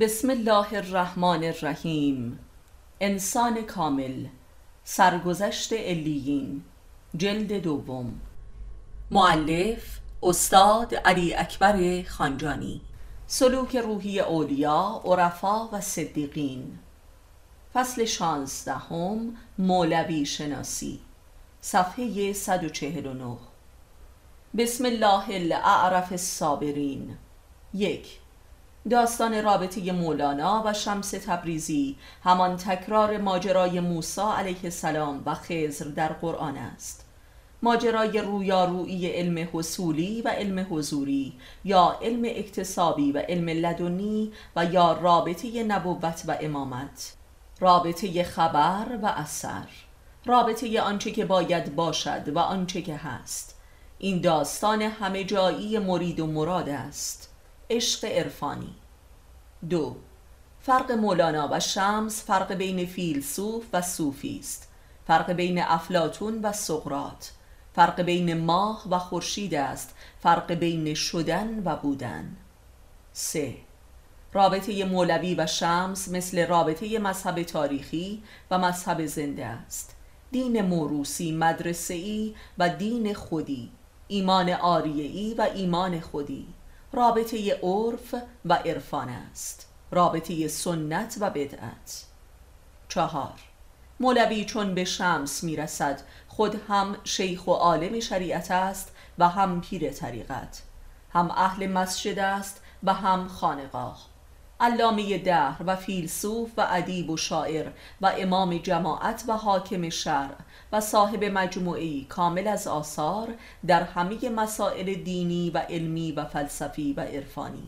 بسم الله الرحمن الرحیم انسان کامل سرگذشت علیین جلد دوم. معلف استاد علی اکبر خانجانی. سلوک روحی اولیا عرفا و صدیقین. فصل شانزدهم مولوی شناسی. صفحه 149 بسم الله الاعرف الصابرین. یک داستان رابطه مولانا و شمس تبریزی همان تکرار ماجرای موسی علیه السلام و خزر در قرآن است. ماجرای رویارویی علم حصولی و علم حضوری یا علم اکتسابی و علم لدنی و یا رابطه نبوت و امامت. رابطه خبر و اثر. رابطه آنچه که باید باشد و آنچه که هست. این داستان همه جایی مرید و مراد است. عشق عرفانی. دو فرق مولانا و شمس فرق بین فیلسوف و صوفی است. فرق بین افلاتون و سقرات فرق بین ماه و خورشید است. فرق بین شدن و بودن. سه رابطه مولوی و شمس مثل رابطه مذهب تاریخی و مذهب زنده است. دین موروسی مدرسه‌ای و دین خودی ایمان آریعی و ایمان خودی. رابطه عرف و عرفان است. رابطه سنت و بدعت. چهار. مولوی چون به شمس می‌رسد خود هم شیخ و عالم شریعت است و هم پیر طریقت. هم اهل مسجد است و هم خانقاه. علامه دهر و فیلسوف و ادیب و شاعر و امام جماعت و حاکم شرع و صاحب مجموعه‌ای کامل از آثار در همه مسائل دینی و علمی و فلسفی و عرفانی.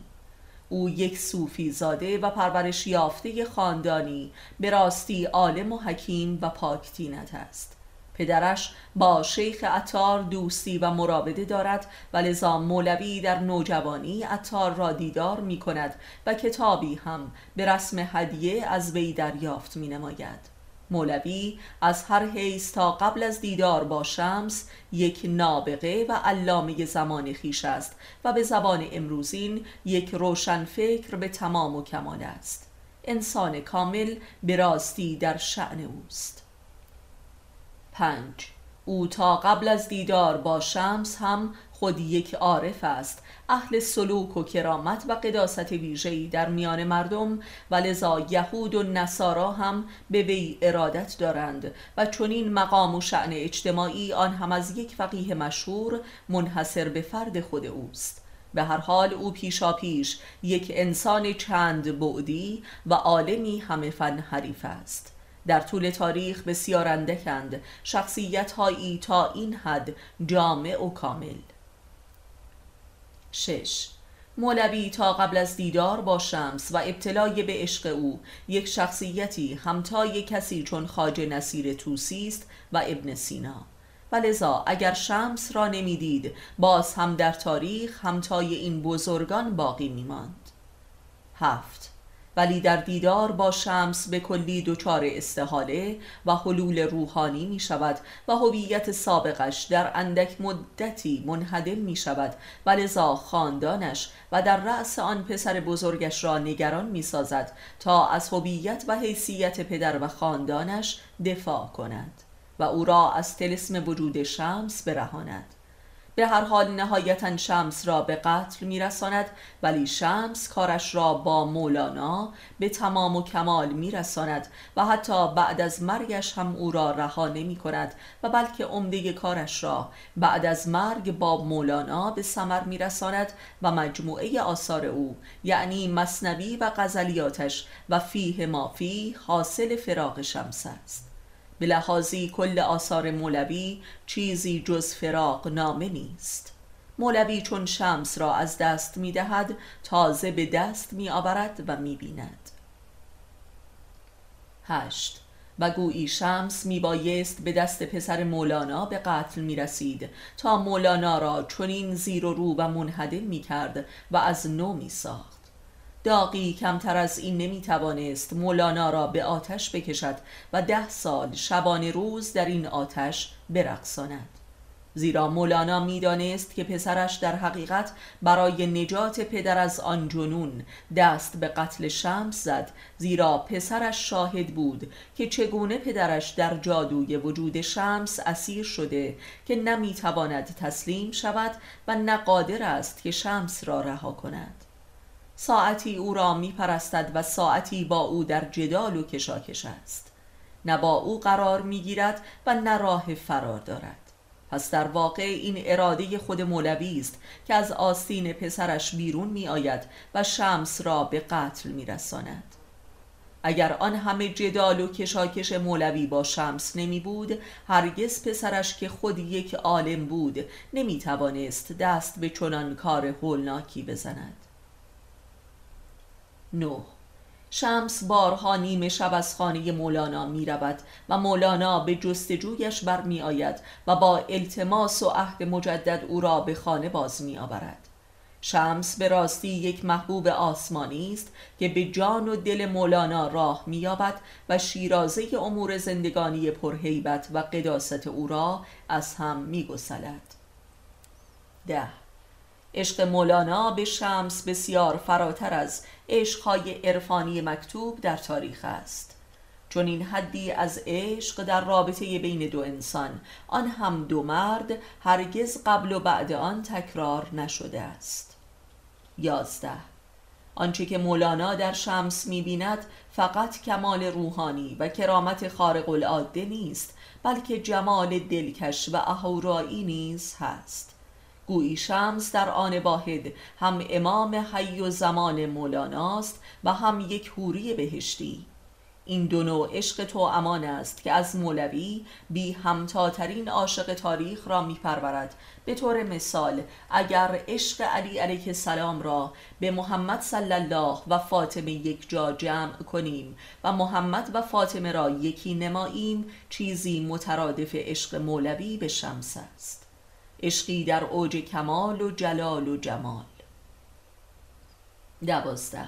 او یک صوفی زاده و پرورش یافته خاندانی به راستی عالم و حکیم و پاک‌طینت است. پدرش با شیخ عطار دوستی و مراوده دارد و لذا مولوی در نوجوانی عطار را دیدار می کند و کتابی هم به رسم هدیه از وی دریافت می نماید مولوی از هر حیث تا قبل از دیدار با شمس یک نابغه و علامه زمان خیش است و به زبان امروزین یک روشن فکر به تمام و کمال است. انسان کامل به راستی در شعن اوست. پنج. او تا قبل از دیدار با شمس هم خود یک عارف است اهل سلوک و کرامت و قداست ویژه‌ای در میان مردم و لذا یهود و نصارا هم به وی ارادت دارند و چنین مقام و شعن اجتماعی آن هم از یک فقیه مشهور منحصر به فرد خود اوست. به هر حال او پیشا پیش یک انسان چند بعدی و عالمی همه فن حریف است. در طول تاریخ بسیار اندکند شخصیت هایی تا این حد جامع و کامل. شش. مولوی تا قبل از دیدار با شمس و ابتلای به عشق او یک شخصیتی همتای کسی چون خاج نصیر توسی است و ابن سینا. و لذا اگر شمس را نمی‌دید باز هم در تاریخ همتای این بزرگان باقی میماند. هفت. ولی در دیدار با شمس به کلی دچار استحاله و حلول روحانی می شود و هویت سابقش در اندک مدتی منهدم می شود. و لذا خاندانش و در رأس آن پسر بزرگش را نگران می سازد تا از هویت و حیثیت پدر و خاندانش دفاع کند و او را از تلسم وجود شمس برهاند. به هر حال نهایتا شمس را به قتل میرساند ولی شمس کارش را با مولانا به تمام و کمال میرساند و حتی بعد از مرگش هم او را رها نمی کند و بلکه عمده کارش را بعد از مرگ با مولانا به ثمر میرساند و مجموعه آثار او یعنی مصنوی و غزلیاتش و فیه مافی حاصل فراق شمس است. به لحاظی کل آثار مولوی چیزی جز فراق نامه نیست. مولوی چون شمس را از دست می دهد تازه به دست می آورد و می بیند هشت. و گویی شمس می بایست به دست پسر مولانا به قتل می رسید تا مولانا را چنین زیر و رو و منهدم می کرد و از نو می ساخت داغی کمتر از این نمی توانست مولانا را به آتش بکشد و ده سال شبان روز در این آتش برقصاند. زیرا مولانا می‌دانست که پسرش در حقیقت برای نجات پدر از آن جنون دست به قتل شمس زد زیرا پسرش شاهد بود که چگونه پدرش در جادوی وجود شمس اسیر شده که نمی‌تواند تسلیم شود و نقادر است که شمس را رها کند. ساعتی او را میپرستد و ساعتی با او در جدال و کشاکش است نه با او قرار می‌گیرد و نه راه فرار دارد پس در واقع این اراده خود مولوی است که از آستین پسرش بیرون می آید و شمس را به قتل می رساند. اگر آن همه جدال و کشاکش مولوی با شمس نمی بود هرگز پسرش که خود یک عالم بود نمی توانست دست به چنان کار هولناکی بزند. 9. شمس بارها نیمه شب از خانه مولانا می رود و مولانا به جستجویش برمی آید و با التماس و عهد مجدد او را به خانه باز می آورد. شمس به راستی یک محبوب آسمانی است که به جان و دل مولانا راه مییابد و شیرازه امور زندگانی پرهیبت و قداست او را از هم میگسلد ده عشق مولانا به شمس بسیار فراتر از عشقهای عرفانی مکتوب در تاریخ است. چون این حدی از عشق در رابطه بین دو انسان آن هم دو مرد هرگز قبل و بعد آن تکرار نشده است. یازده. آنچه که مولانا در شمس می‌بیند فقط کمال روحانی و کرامت خارق العاده نیست بلکه جمال دلکش و اهورایی نیز هست. گویی شمس در آن واحد هم امام حی و زمان مولاناست و هم یک حوری بهشتی. این دو نوع عشق تو امان است که از مولوی بی همتاترین عاشق تاریخ را میپرورد. به طور مثال اگر عشق علی علیه السلام را به محمد صلی الله و فاطمه یک جا جمع کنیم و محمد و فاطمه را یکی نماییم چیزی مترادف عشق مولوی به شمس است. عشقی در اوج کمال و جلال و جمال. دوازده.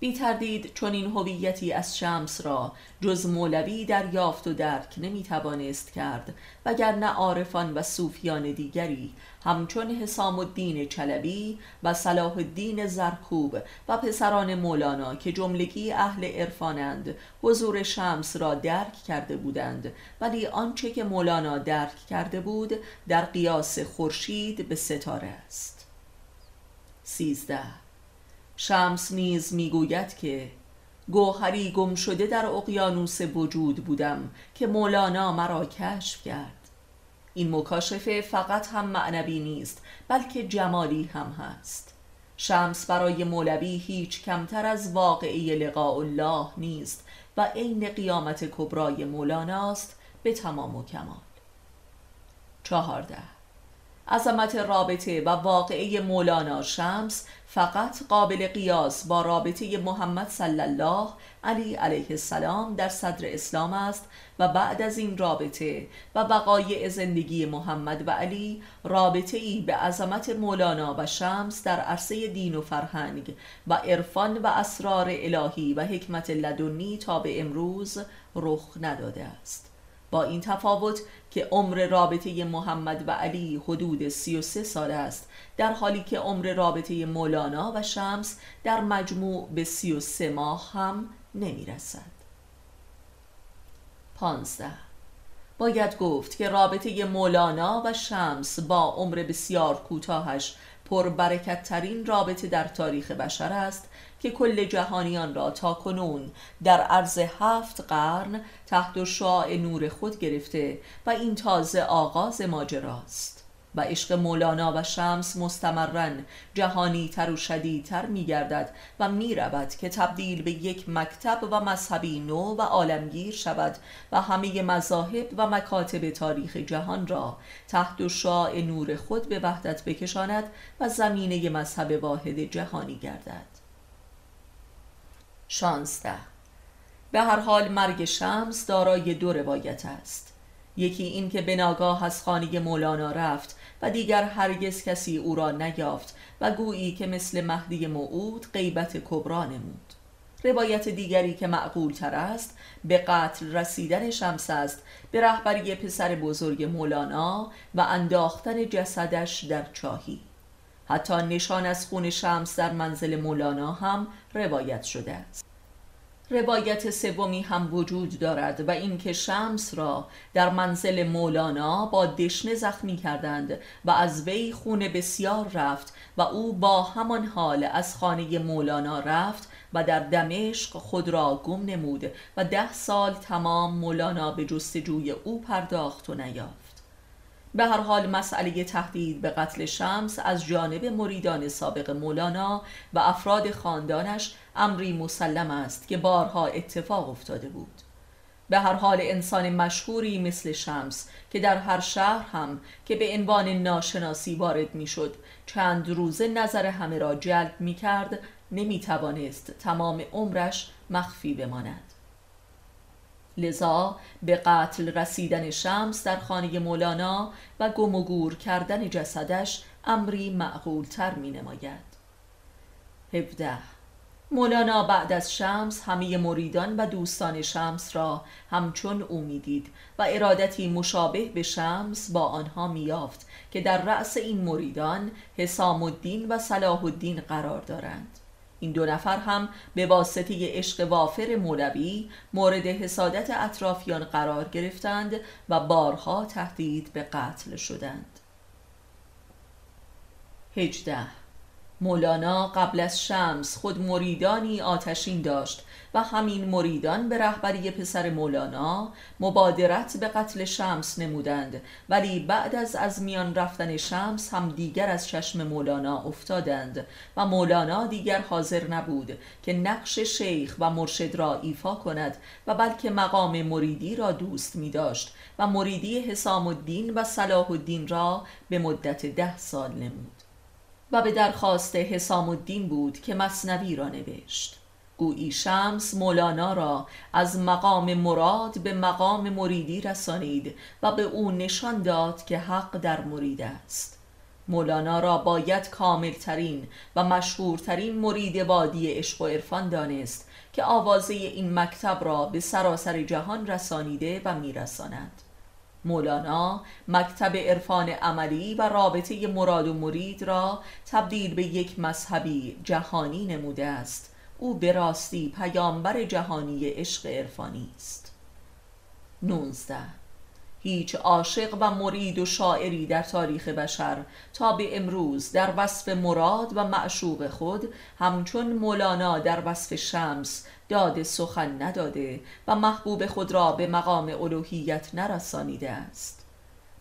بی تردید چون این هویتی از شمس را جز مولوی در یافت و درک نمی توانست کرد وگرنه عارفان و صوفیان دیگری همچون حسام الدین چلبی و صلاح الدین زرکوب و پسران مولانا که جملگی اهل عرفانند حضور شمس را درک کرده بودند. ولی آنچه که مولانا درک کرده بود در قیاس خورشید به ستاره است. سیزده. شمس نیز می‌گوید که گوهری گم شده در اقیانوس وجود بودم که مولانا مرا کشف کرد. این مکاشفه فقط هم معنوی نیست بلکه جمالی هم هست. شمس برای مولوی هیچ کمتر از واقعی لقاء الله نیست و عین قیامت کبرای مولاناست به تمام و کمال. چهارده. عظمت رابطه و واقعه مولانا شمس فقط قابل قیاس با رابطه محمد صلی الله علی علیه السلام در صدر اسلام است و بعد از این رابطه و وقایع زندگی محمد و علی رابطه ای به عظمت مولانا و شمس در عرصه دین و فرهنگ و عرفان و اسرار الهی و حکمت لدنی تا به امروز رخ نداده است. با این تفاوت که عمر رابطه محمد و علی حدود 33 سال است در حالی که عمر رابطه مولانا و شمس در مجموع به 33 ماه هم نمی رسد. پانزده باید گفت که رابطه مولانا و شمس با عمر بسیار کوتاهش پربرکت ترین رابطه در تاریخ بشر است که کل جهانیان را تا کنون در عرض هفت قرن تحت شعاع نور خود گرفته و این تازه آغاز ماجراست و عشق مولانا و شمس مستمرن جهانی تر و شدیدتر می گردد و می رود که تبدیل به یک مکتب و مذهبی نو و عالمگیر شود و همه مذاهب و مکاتب تاریخ جهان را تحت شعاع نور خود به وحدت بکشاند و زمینه مذهب واحد جهانی گردد. شانزده. به هر حال مرگ شمس دارای دو روایت است. یکی این که به ناگاه از خانه مولانا رفت و دیگر هرگز کسی او را نیافت و گویی که مثل مهدی موعود غیبت کبرا نمود. روایت دیگری که معقول تر است به قتل رسیدن شمس است به رهبری پسر بزرگ مولانا و انداختن جسدش در چاهی. حتی نشان از خون شمس در منزل مولانا هم روایت شده است. روایت سومی هم وجود دارد و اینکه شمس را در منزل مولانا با دشنه زخمی کردند و از وی خون بسیار رفت و او با همان حال از خانه مولانا رفت و در دمشق خود را گم نمود و ده سال تمام مولانا به جستجوی او پرداخت و نیافت. به هر حال مسئله تهدید به قتل شمس از جانب مریدان سابق مولانا و افراد خاندانش امری مسلم است که بارها اتفاق افتاده بود. به هر حال انسان مشهوری مثل شمس که در هر شهر هم که به عنوان ناشناسی وارد می‌شد چند روزه نظر همه را جلب می کرد نمی توانست تمام عمرش مخفی بماند. لذا به قتل رسیدن شمس در خانه مولانا و گم و گور کردن جسدش امری معقولتر می نماید 17 مولانا بعد از شمس همه مریدان و دوستان شمس را همچون او می‌دید و ارادتی مشابه به شمس با آنها میافت که در رأس این مریدان حسام الدین و صلاح الدین قرار دارند. این دو نفر هم به واسطه عشق وافر مولوی مورد حسادت اطرافیان قرار گرفتند و بارها تهدید به قتل شدند. هجده. مولانا قبل از شمس خود مریدانی آتشین داشت و همین مریدان به رهبری پسر مولانا مبادرت به قتل شمس نمودند ولی بعد از از میان رفتن شمس هم دیگر از چشم مولانا افتادند و مولانا دیگر حاضر نبود که نقش شیخ و مرشد را ایفا کند و بلکه مقام مریدی را دوست می داشت و مریدی حسام الدین و صلاح الدین را به مدت ده سال نمود. و به درخواست حسام الدین بود که مصنوی را نوشت. گویی شمس مولانا را از مقام مراد به مقام مریدی رسانید و به او نشان داد که حق در مرید است. مولانا را باید کاملترین و مشهورترین مرید وادی عشق و عرفان دانست که آوازه این مکتب را به سراسر جهان رسانیده و میرساند. مولانا مکتب عرفان عملی و رابطه مراد و مرید را تبدیل به یک مذهبی جهانی نموده است او به راستی پیامبر جهانی عشق عرفانی است. 19 هیچ عاشق و مرید و شاعری در تاریخ بشر تا به امروز در وصف مراد و معشوق خود همچون مولانا در وصف شمس داد سخن نداده و محبوب خود را به مقام الوهیت نرسانیده است.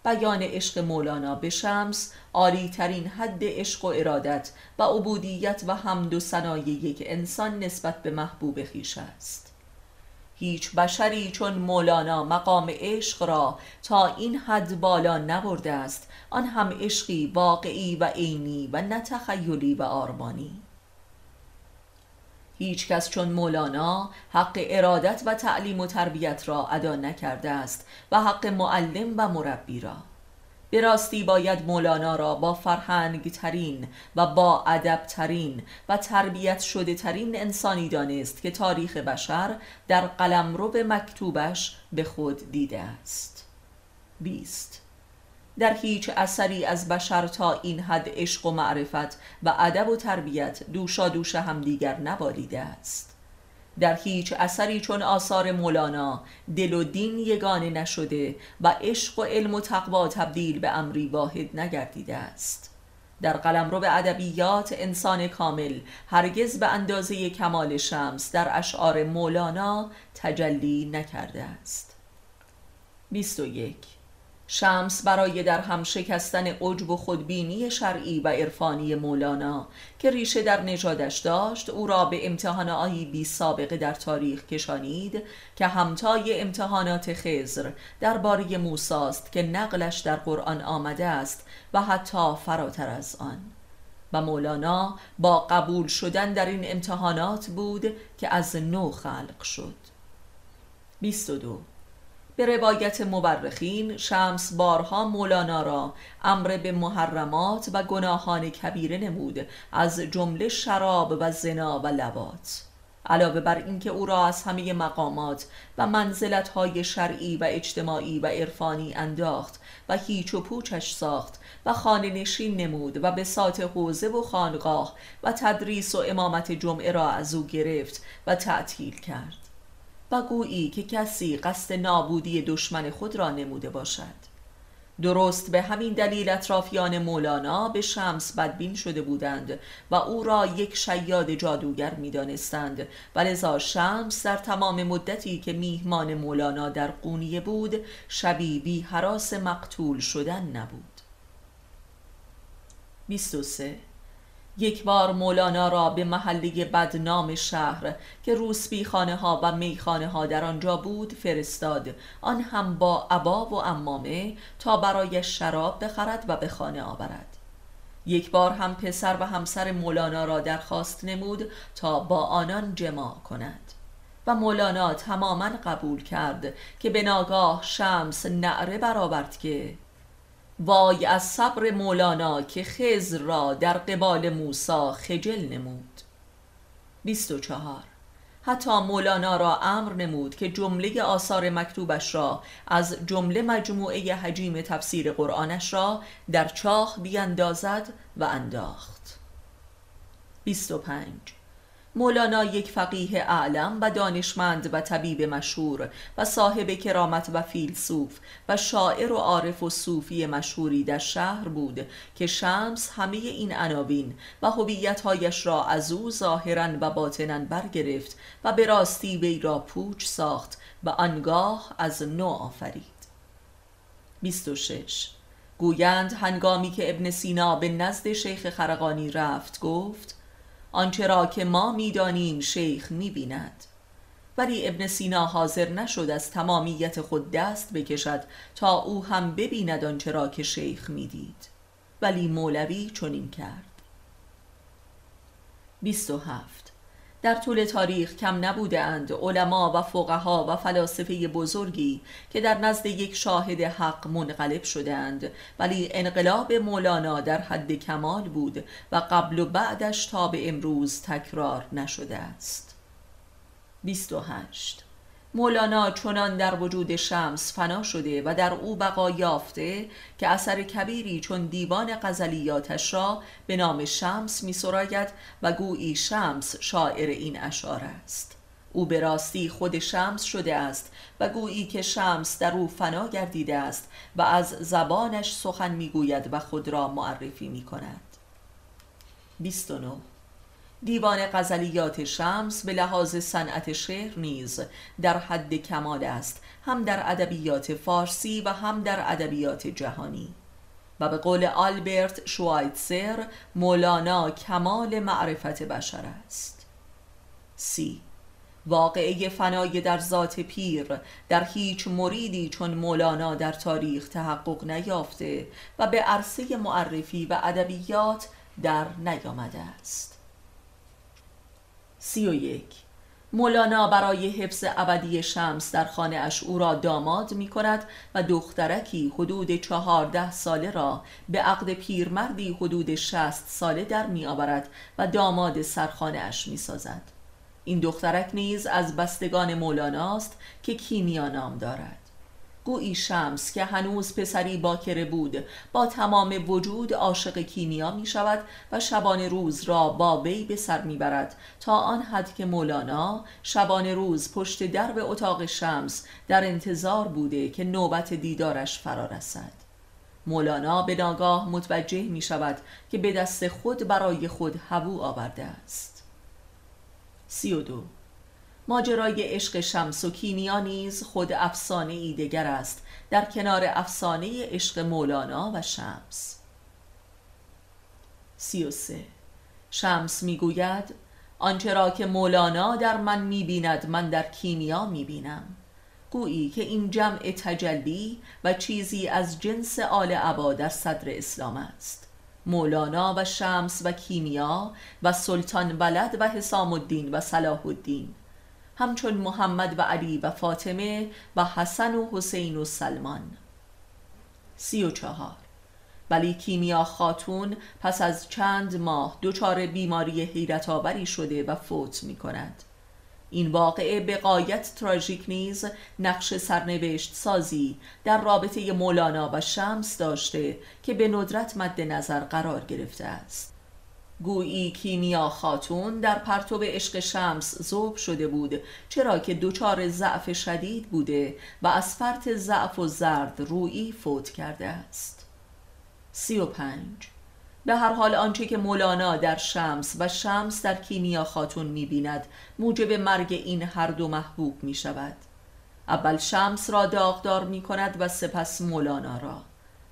بیان عشق مولانا به شمس عالی ترین حد عشق و ارادت و عبودیت و حمد و ثنای یک انسان نسبت به محبوب خیش است. هیچ بشری چون مولانا مقام عشق را تا این حد بالا نبرده است آن هم عشقی واقعی و عینی و نتخیلی و آرمانی. هیچ کس چون مولانا حق ارادت و تعلیم و تربیت را ادا نکرده است و حق معلم و مربی را. به راستی باید مولانا را با فرهنگ ترین و با ادب ترین و تربیت شده ترین انسانی دانست که تاریخ بشر در قلمرو مکتوبش به خود دیده است. 20 در هیچ اثری از بشر تا این حد عشق و معرفت و ادب و تربیت دوشا دوش همدیگر نبالیده است. در هیچ اثری چون آثار مولانا دل و دین یگانه نشده و عشق و علم و تقوا تبدیل به امری واحد نگردیده است. در قلمرو به ادبیات انسان کامل هرگز به اندازه کمال شمس در اشعار مولانا تجلی نکرده است. 21 شمس برای در هم شکستن عجب و خودبینی شرعی و عرفانی مولانا که ریشه در نژادش داشت او را به امتحانهایی بی سابقه در تاریخ کشانید که همتای امتحانات خزر درباره موساست که نقلش در قرآن آمده است و حتی فراتر از آن. و مولانا با قبول شدن در این امتحانات بود که از نو خلق شد. 22 به روایت مورخین شمس بارها مولانا را امر به محرمات و گناهان کبیره نمود از جمله شراب و زنا و لوات علاوه بر اینکه او را از همه مقامات و منزلت های شرعی و اجتماعی و عرفانی انداخت و هیچ و پوچش ساخت و خانه نشین نمود و به سات حوزه و خانقاه و تدریس و امامت جمعه را از او گرفت و تعطیل کرد. و گویی که کسی قصد نابودی دشمن خود را نموده باشد. درست به همین دلیل اطرافیان مولانا به شمس بدبین شده بودند و او را یک شیاد جادوگر می دانستند و لذا شمس در تمام مدتی که میهمان مولانا در قونیه بود شبی بی حراس مقتول شدن نبود. 23 یک بار مولانا را به محله بدنام شهر که روسبی خانه ها و میخانه ها در آنجا بود فرستاد. آن هم با عبا و امامه تا برای شراب بخرد و به خانه آورد. یک بار هم پسر و همسر مولانا را درخواست نمود تا با آنان جماع کند. و مولانا تماما قبول کرد که به ناگاه شمس نعره برآورد که وای از صبر مولانا که خزر را در قبال موسا خجل نمود. 24 حتی مولانا را امر نمود که جمله آثار مکتوبش را از جمله مجموعه حجیم تفسیر قرآنش را در چاه بیاندازد و انداخت. 25 مولانا یک فقیه اعلم و دانشمند و طبیب مشهور و صاحب کرامت و فیلسوف و شاعر و عارف و صوفی مشهوری در شهر بود که شمس همه این عناوین و هویتهایش را از او ظاهرا و باطنا برگرفت و به راستی وی را پوچ ساخت و آنگاه از نو آفرید. 26 گویند هنگامی که ابن سینا به نزد شیخ خرقانی رفت گفت آنچه را که ما می‌دانیم شیخ می‌بیند. ولی ابن سینا حاضر نشد از تمامیت خود دست بکشد تا او هم ببیند آنچه را که شیخ می‌دید. ولی مولوی چنین کرد. 27 در طول تاریخ کم نبوده اند علما و فقها و فلاسفه بزرگی که در نزد یک شاهد حق منقلب شدند ولی انقلاب مولانا در حد کمال بود و قبل و بعدش تا به امروز تکرار نشده است. 28 مولانا چنان در وجود شمس فنا شده و در او بقا یافته که اثر کبیری چون دیوان غزلیاتش را به نام شمس می سراید و گویی شمس شاعر این اشعار است. او به راستی خود شمس شده است و گویی که شمس در او فنا گردیده است و از زبانش سخن می‌گوید و خود را معرفی می کند 29 دیوان غزلیات شمس به لحاظ صنعت شعر نیز در حد کمال است هم در ادبیات فارسی و هم در ادبیات جهانی. و به قول آلبرت شوایتسر مولانا کمال معرفت بشر است. سی. واقعه فنای در ذات پیر در هیچ مریدی چون مولانا در تاریخ تحقق نیافته و به عرصه معرفی و ادبیات در نیامده است. سی و یک مولانا برای حفظ ابدی شمس در خانه اش او را داماد می کند و دخترکی حدود چهارده ساله را به عقد پیرمردی حدود شست ساله در می آورد و داماد سرخانه اش می سازد. این دخترک نیز از بستگان مولاناست که کیمیا نام دارد. گویی شمس که هنوز پسری باکره بود با تمام وجود عاشق کیمیا می شود و شبان روز را با وی به سر می برد تا آن حد که مولانا شبان روز پشت درب اتاق شمس در انتظار بوده که نوبت دیدارش فرا رسد. مولانا به ناگاه متوجه می شود که به دست خود برای خود هوو آورده است. سی و دو ماجرای عشق شمس و کیمیا نیز خود افسانه ای دگر است در کنار افسانه عشق مولانا و شمس. سی و سه. شمس می‌گوید آنچه را که مولانا در من می‌بیند من در کیمیا می‌بینم. گویی که این جمع تجلی و چیزی از جنس آل عبا در صدر اسلام است. مولانا و شمس و کیمیا و سلطان ولد و حسام الدین و صلاح الدین همچون محمد و علی و فاطمه و حسن و حسین و سلمان. سی و چهار. ولی کیمیا خاتون پس از چند ماه دچار بیماری حیرت آوری شده و فوت می کند این واقعه به قایت تراژیک نیز نقش سرنوشت سازی در رابطه مولانا و شمس داشته که به ندرت مد نظر قرار گرفته است. گویی کیمیا خاتون در پرتو عشق شمس ذوب شده بود چرا که دچار ضعف شدید بوده و از فرط ضعف و زرد رویی فوت کرده است. سی و پنج. به هر حال آنچه که مولانا در شمس و شمس در کیمیا خاتون می‌بیند موجب مرگ این هر دو محبوب می شود اول شمس را داغدار می کند و سپس مولانا را.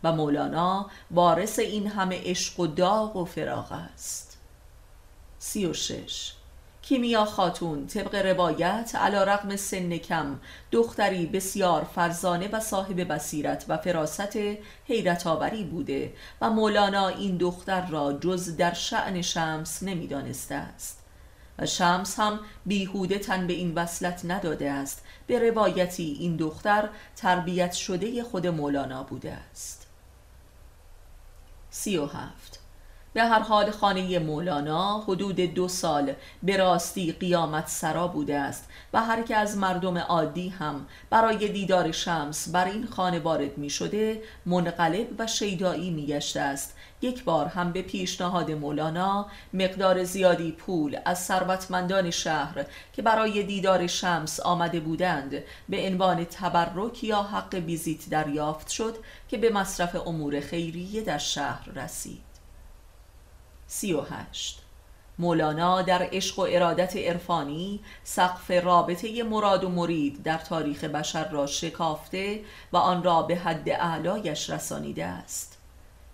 و مولانا وارث این همه عشق و داغ و فراغ است. سی و شش. کیمیا خاتون طبق روایت علا رقم سن کم دختری بسیار فرزانه و صاحب بصیرت و فراست حیرت آوری بوده و مولانا این دختر را جز در شعن شمس نمی‌دانسته است. و شمس هم بیهوده تن به این وصلت نداده است. به روایتی این دختر تربیت شده خود مولانا بوده است. سی و هفت. به هر حال خانه مولانا حدود دو سال به راستی قیامت سرا بوده است و هر که از مردم عادی هم برای دیدار شمس بر این خانه وارد می شده منقلب و شیدایی می گشته است. یک بار هم به پیشنهاد مولانا مقدار زیادی پول از ثروتمندان شهر که برای دیدار شمس آمده بودند به عنوان تبرک یا حق ویزیت دریافت شد که به مصرف امور خیریه در شهر رسید. سی و هشت. مولانا در عشق و ارادت عرفانی سقف رابطه مراد و مرید در تاریخ بشر را شکافته و آن را به حد اعلایش رسانیده است.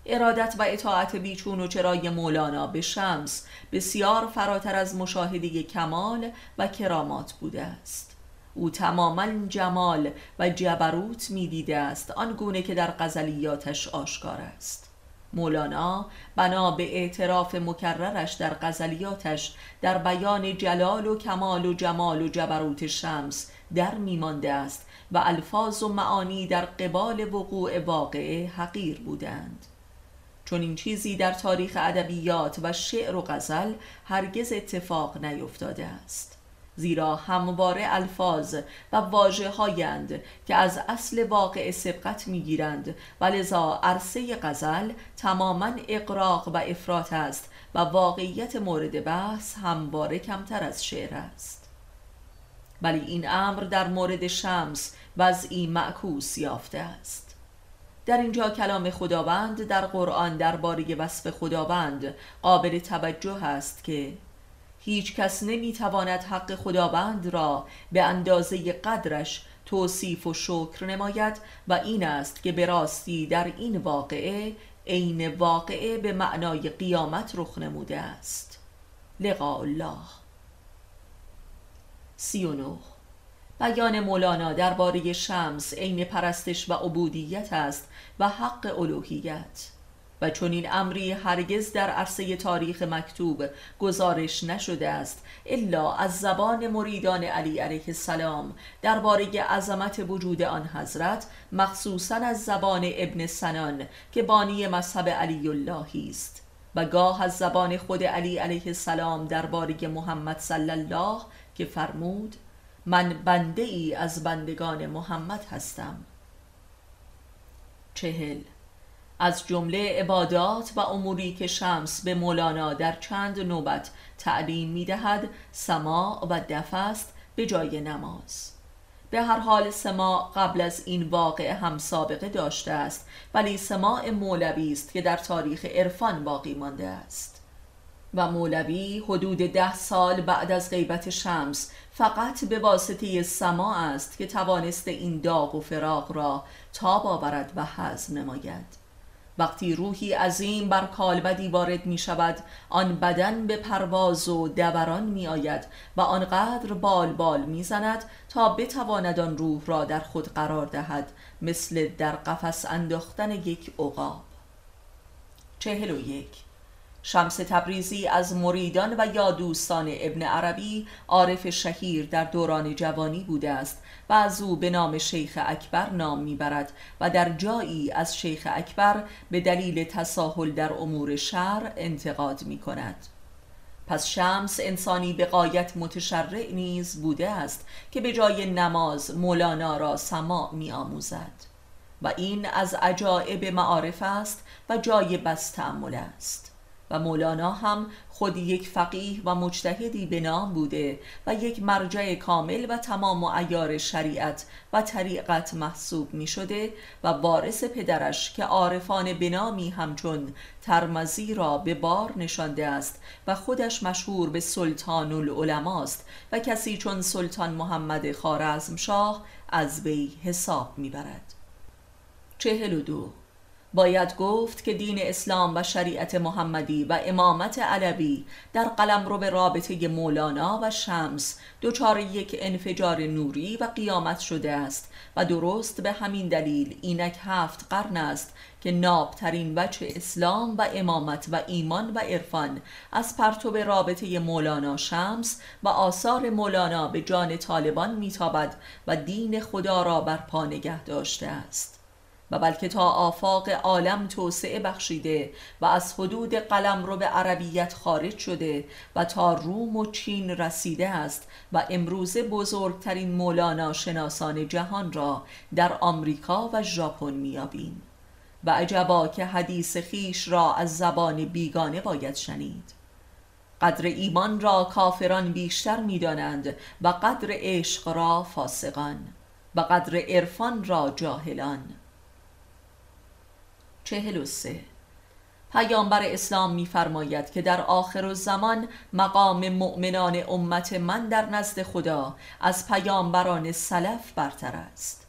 ارادت و اطاعت بیچون و چرای مولانا به شمس بسیار فراتر از مشاهده کمال و کرامات بوده است. او تماما جمال و جبروت می‌دیده است آنگونه که در غزلیاتش آشکار است. مولانا بنا به اعتراف مکررش در غزلیاتش در بیان جلال و کمال و جمال و جبروت شمس در میمانده است و الفاظ و معانی در قبال وقوع واقعه حقیر بودند. چون این چیزی در تاریخ ادبیات و شعر و غزل هرگز اتفاق نیفتاده است. زیرا همواره الفاظ و واجه هایند که از اصل واقع سبقت می‌گیرند و لذا عرصه غزل تماما اقراق و افراط است و واقعیت مورد بحث همواره کمتر از شعر است. ولی این امر در مورد شمس وضعی معکوس یافته است. در اینجا کلام خداوند در قرآن درباره وصف خداوند قابل توجه است که هیچ کس نمی‌تواند حق خداوند را به اندازه قدرش توصیف و شکر نماید و این است که به راستی در این واقعه عین واقعه به معنای قیامت رخ نموده است. لقاء الله. سی و نه. بیان مولانا درباره شمس عین پرستش و عبودیت است و حق الوهیت. و چون این امری هرگز در عرصه تاریخ مکتوب گزارش نشده است الا از زبان مریدان علی علیه السلام درباره عظمت وجود آن حضرت مخصوصا از زبان ابن سنان که بانی مذهب علی اللهی است. و گاه از زبان خود علی علیه السلام درباره محمد صلی الله که فرمود من بنده ای از بندگان محمد هستم. چهل. از جمله عبادات و اموری که شمس به مولانا در چند نوبت تعلیم می دهد سماع و دف است به جای نماز. به هر حال سماع قبل از این واقع هم سابقه داشته است ولی سماع مولوی است که در تاریخ عرفان باقی مانده است. و مولوی حدود ده سال بعد از غیبت شمس فقط به واسطه سماع است که توانسته این داغ و فراغ را تاب آورد و حزم نماید. وقتی روحی عظیم بر کالبدی وارد می شود آن بدن به پرواز و دوران می آید و آنقدر بال بال می زند تا بتواند آن روح را در خود قرار دهد مثل در قفس انداختن یک عقاب. چهل و یک شمس تبریزی از مریدان و یا دوستان ابن عربی عارف شهیر در دوران جوانی بوده است و از او به نام شیخ اکبر نام می‌برد و در جایی از شیخ اکبر به دلیل تساهل در امور شهر انتقاد می کند پس شمس انسانی به قایت متشرع نیز بوده است که به جای نماز مولانا را سماع می آموزد و این از عجائب معارف است و جای بس تعمل است. و مولانا هم خود یک فقیه و مجتهدی به نام بوده و یک مرجع کامل و تمام و ایار شریعت و طریقت محسوب می شده و وارث پدرش که عارفان بنامی همچون ترمزی را به بار نشانده است و خودش مشهور به سلطان العلماست و کسی چون سلطان محمد خارزم شاه از وی حساب می‌برد. چهل و دو باید گفت که دین اسلام و شریعت محمدی و امامت علوی در قلم رو به رابطه مولانا و شمس دچار یک انفجار نوری و قیامت شده است و درست به همین دلیل اینک هفت قرن است که نابترین وجه اسلام و امامت و ایمان و عرفان از پرتو رابطه مولانا شمس و آثار مولانا به جان طالبان میتابد و دین خدا را بر پا نگه داشته است. و بلکه تا آفاق عالم توسعه بخشیده و از حدود قلم رو به عربیت خارج شده و تا روم و چین رسیده است و امروزه بزرگترین مولانا شناسان جهان را در آمریکا و ژاپن میابیم و عجبا که حدیث خیش را از زبان بیگانه باید شنید. قدر ایمان را کافران بیشتر می‌دانند و قدر عشق را فاسقان و قدر عرفان را جاهلان. چهل و سه. پیامبر اسلام میفرماید که در آخر و زمان مقام مؤمنان امت من در نزد خدا از پیامبران سلف برتر است.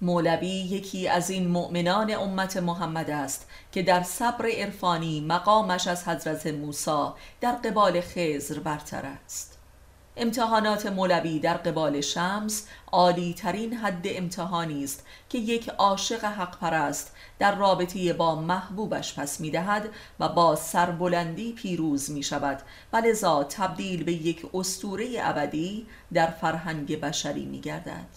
مولوی یکی از این مؤمنان امت محمد است که در صبر عرفانی مقامش از حضرت موسی در قبال خزر برتر است. امتحانات مولوی در قبال شمس عالی ترین حد امتحانی است که یک عاشق حق پرست در رابطه با محبوبش پس می دهد و با سربلندی پیروز می شود و لذا تبدیل به یک استوره ابدی در فرهنگ بشری می گردد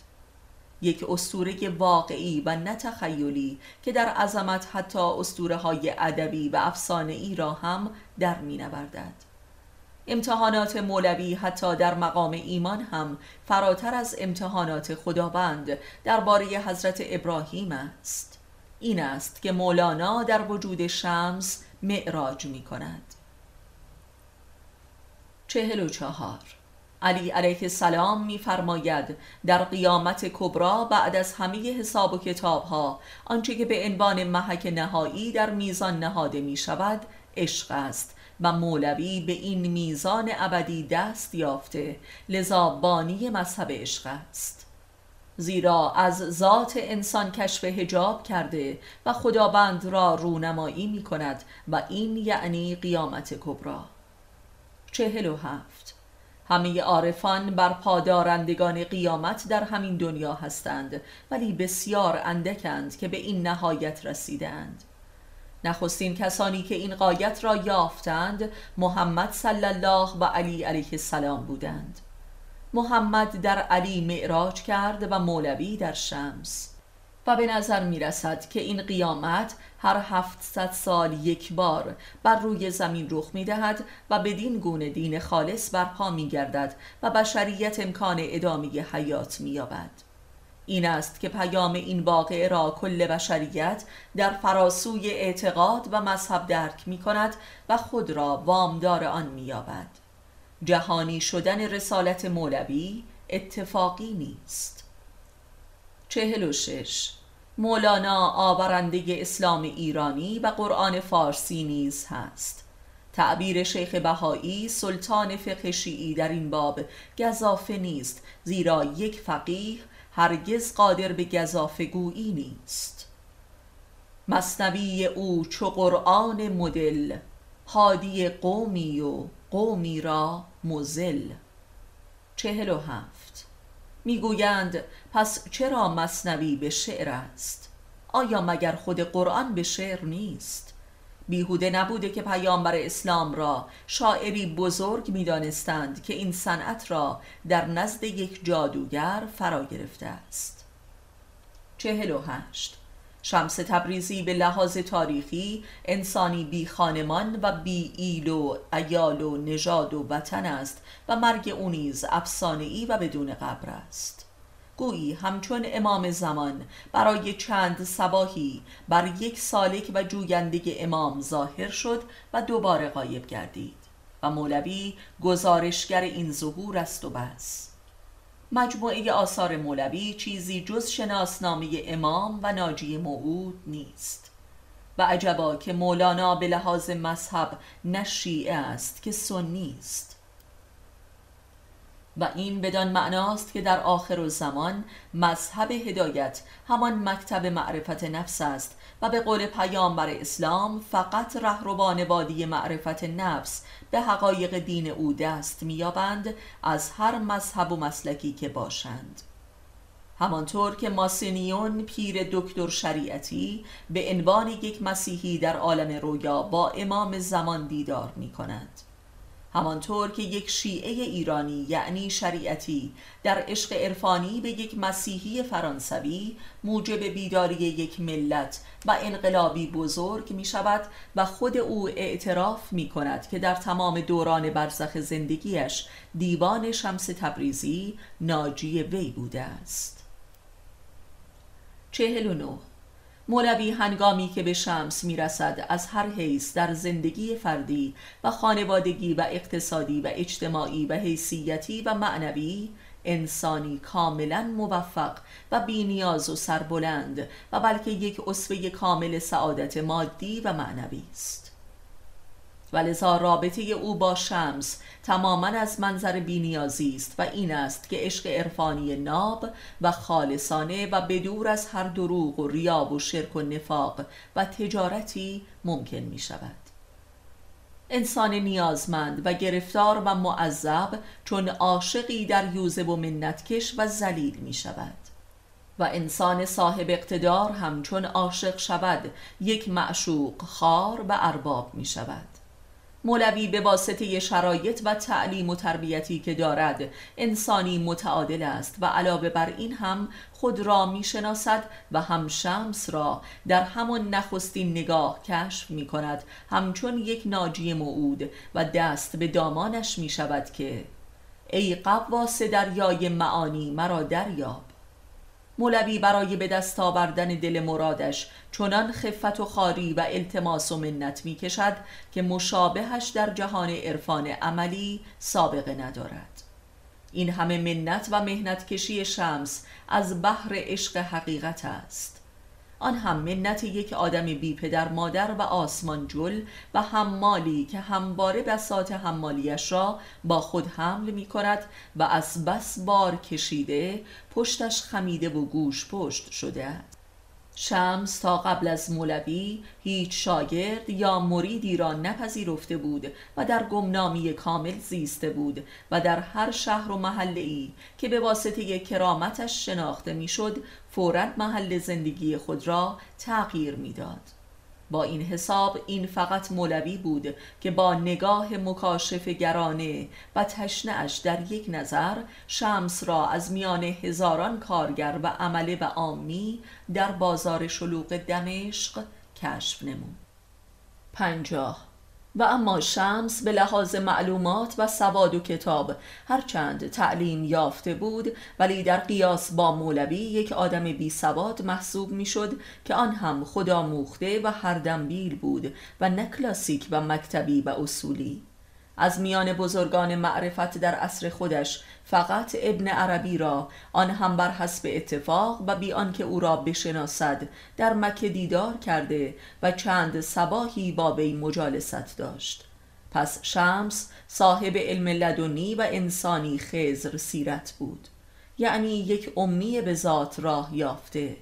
یک استوره واقعی و نتخیلی که در عظمت حتی استوره های ادبی و افسانه ای را هم در می نوردد. امتحانات مولوی حتی در مقام ایمان هم فراتر از امتحانات خداوند درباره حضرت ابراهیم است. این است که مولانا در وجود شمس معراج می کند چهل و چهار. علی علیه السلام میفرماید در قیامت کبرا بعد از همه حساب و کتاب ها آنچه که به عنوان محک نهایی در میزان نهاده می شود عشق است. و مولوی به این میزان ابدی دست یافته لذا بانی مذهب عشق است. زیرا از ذات انسان کشف هجاب کرده و خداوند را رونمایی می کند و این یعنی قیامت کبرا چهل و هفت. همه عارفان بر پادارندگان قیامت در همین دنیا هستند ولی بسیار اندکند که به این نهایت رسیدند نخستین کسانی که این قایت را یافتند محمد صلی الله و علی علیه السلام بودند. محمد در علی معراج کرد و مولوی در شمس. و به نظر می رسد که این قیامت هر هفتصد سال یک بار بر روی زمین رخ می دهد و بدین گونه دین خالص برپا می گردد و بشریت امکان ادامه حیات می یابد این است که پیام این واقعه را کل بشریت در فراسوی اعتقاد و مذهب درک می کند و خود را وامدار آن می یابد. جهانی شدن رسالت مولوی اتفاقی نیست. چهل و شش. مولانا آورنده اسلام ایرانی و قرآن فارسی نیز هست. تعبیر شیخ بهایی سلطان فقه شیعی در این باب گذافه نیست زیرا یک فقیه هرگز قادر به گذافگویی نیست. مصنوی او چو قرآن مدل هادی قومی و قومی را مزل. چهل و هفت. می‌گویند پس چرا مصنوی به شعر است؟ آیا مگر خود قرآن به شعر نیست؟ بیهوده نبوده که پیامبر اسلام را شاعری بزرگ می‌دانستند که این صنعت را در نزد یک جادوگر فرا گرفته است. چهل و هشت. شمس تبریزی به لحاظ تاریخی انسانی بی خانمان و بی ایل و ایال و نژاد و وطن است و مرگ او نیز افسانه‌ای و بدون قبر است. گویی همچون امام زمان برای چند سباهی بر یک سالک و جوینده امام ظاهر شد و دوباره غایب گردید و مولوی گزارشگر این ظهور است و بس. مجموعه آثار مولوی چیزی جز شناسنامه امام و ناجی موعود نیست و عجبا که مولانا به لحاظ مذهب نه شیعه است که سنی است. و این بدان معناست که در آخر زمان مذهب هدایت همان مکتب معرفت نفس است و به قول پیامبر اسلام فقط رهروان وادی معرفت نفس به حقایق دین او دست میابند از هر مذهب و مسلکی که باشند. همانطور که ماسینیون پیر دکتر شریعتی به عنوان یک مسیحی در عالم رویا با امام زمان دیدار می کند همانطور که یک شیعه ایرانی یعنی شریعتی در عشق عرفانی به یک مسیحی فرانسوی موجب بیداری یک ملت و انقلابی بزرگ می شود و خود او اعتراف می کند که در تمام دوران برزخ زندگیش دیوان شمس تبریزی ناجی وی بوده است. چهل و نو مولوی هنگامی که به شمس می‌رسد از هر حیث در زندگی فردی و خانوادگی و اقتصادی و اجتماعی و حیثیتی و معنوی انسانی کاملا موفق و بینیاز و سربلند و بلکه یک اصفه کامل سعادت مادی و معنوی است. ولذا رابطه او با شمس تماما از منظر بینیازی است و این است که عشق عرفانی ناب و خالصانه و بدور از هر دروغ و ریاب و شرک و نفاق و تجارتی ممکن می شود انسان نیازمند و گرفتار و معذب چون عاشقی در یوزه و منتکش و زلیل می شود و انسان صاحب اقتدار همچون عاشق شود یک معشوق خار و ارباب می شود مولوی به واسطه شرایط و تعلیم و تربیتی که دارد انسانی متعادل است و علاوه بر این هم خود را می‌شناسد و هم شمس را در همان نخستین نگاه کشف می کند همچون یک ناجی موعود و دست به دامانش می شود که ای قواس دریای معانی مرا دریاب مولوی برای به دست آوردن دل مرادش چنان خفت و خاری و التماس و منت می کشد که مشابهش در جهان عرفان عملی سابقه ندارد. این همه منت و مهنت کشی شمس از بحر عشق حقیقت است. آن هم منت یک آدم بی پدر مادر و آسمان جل و حمالی که همواره بسات حمالیش را با خود حمل می کند و از بس بار کشیده پشتش خمیده و گوش پشت شده است. شمس تا قبل از مولوی هیچ شاگرد یا مریدی را نپذیرفته بود و در گمنامی کامل زیسته بود و در هر شهر و محله ای که به واسطه کرامتش شناخته می‌شد فورا محل زندگی خود را تغییر می‌داد. با این حساب این فقط مولوی بود که با نگاه مکاشف گرانه و تشنهش در یک نظر شمس را از میان هزاران کارگر و عمله و آمی در بازار شلوغ دمشق کشف نمود. پنجاه و اما شمس به لحاظ معلومات و سواد و کتاب هرچند تعلیم یافته بود ولی در قیاس با مولوی یک آدم بی سواد محسوب می‌شد که آن هم خدا موخته و هر دنبیل بود و نه کلاسیک و مکتبی و اصولی. از میان بزرگان معرفت در عصر خودش فقط ابن عربی را آن هم بر حسب اتفاق و بی آنکه او را بشناسد در مکه دیدار کرده و چند سباهی با وی مجالست داشت. پس شمس صاحب علم لدنی و انسانی خزر سیرت بود. یعنی یک امی به ذات راه یافته.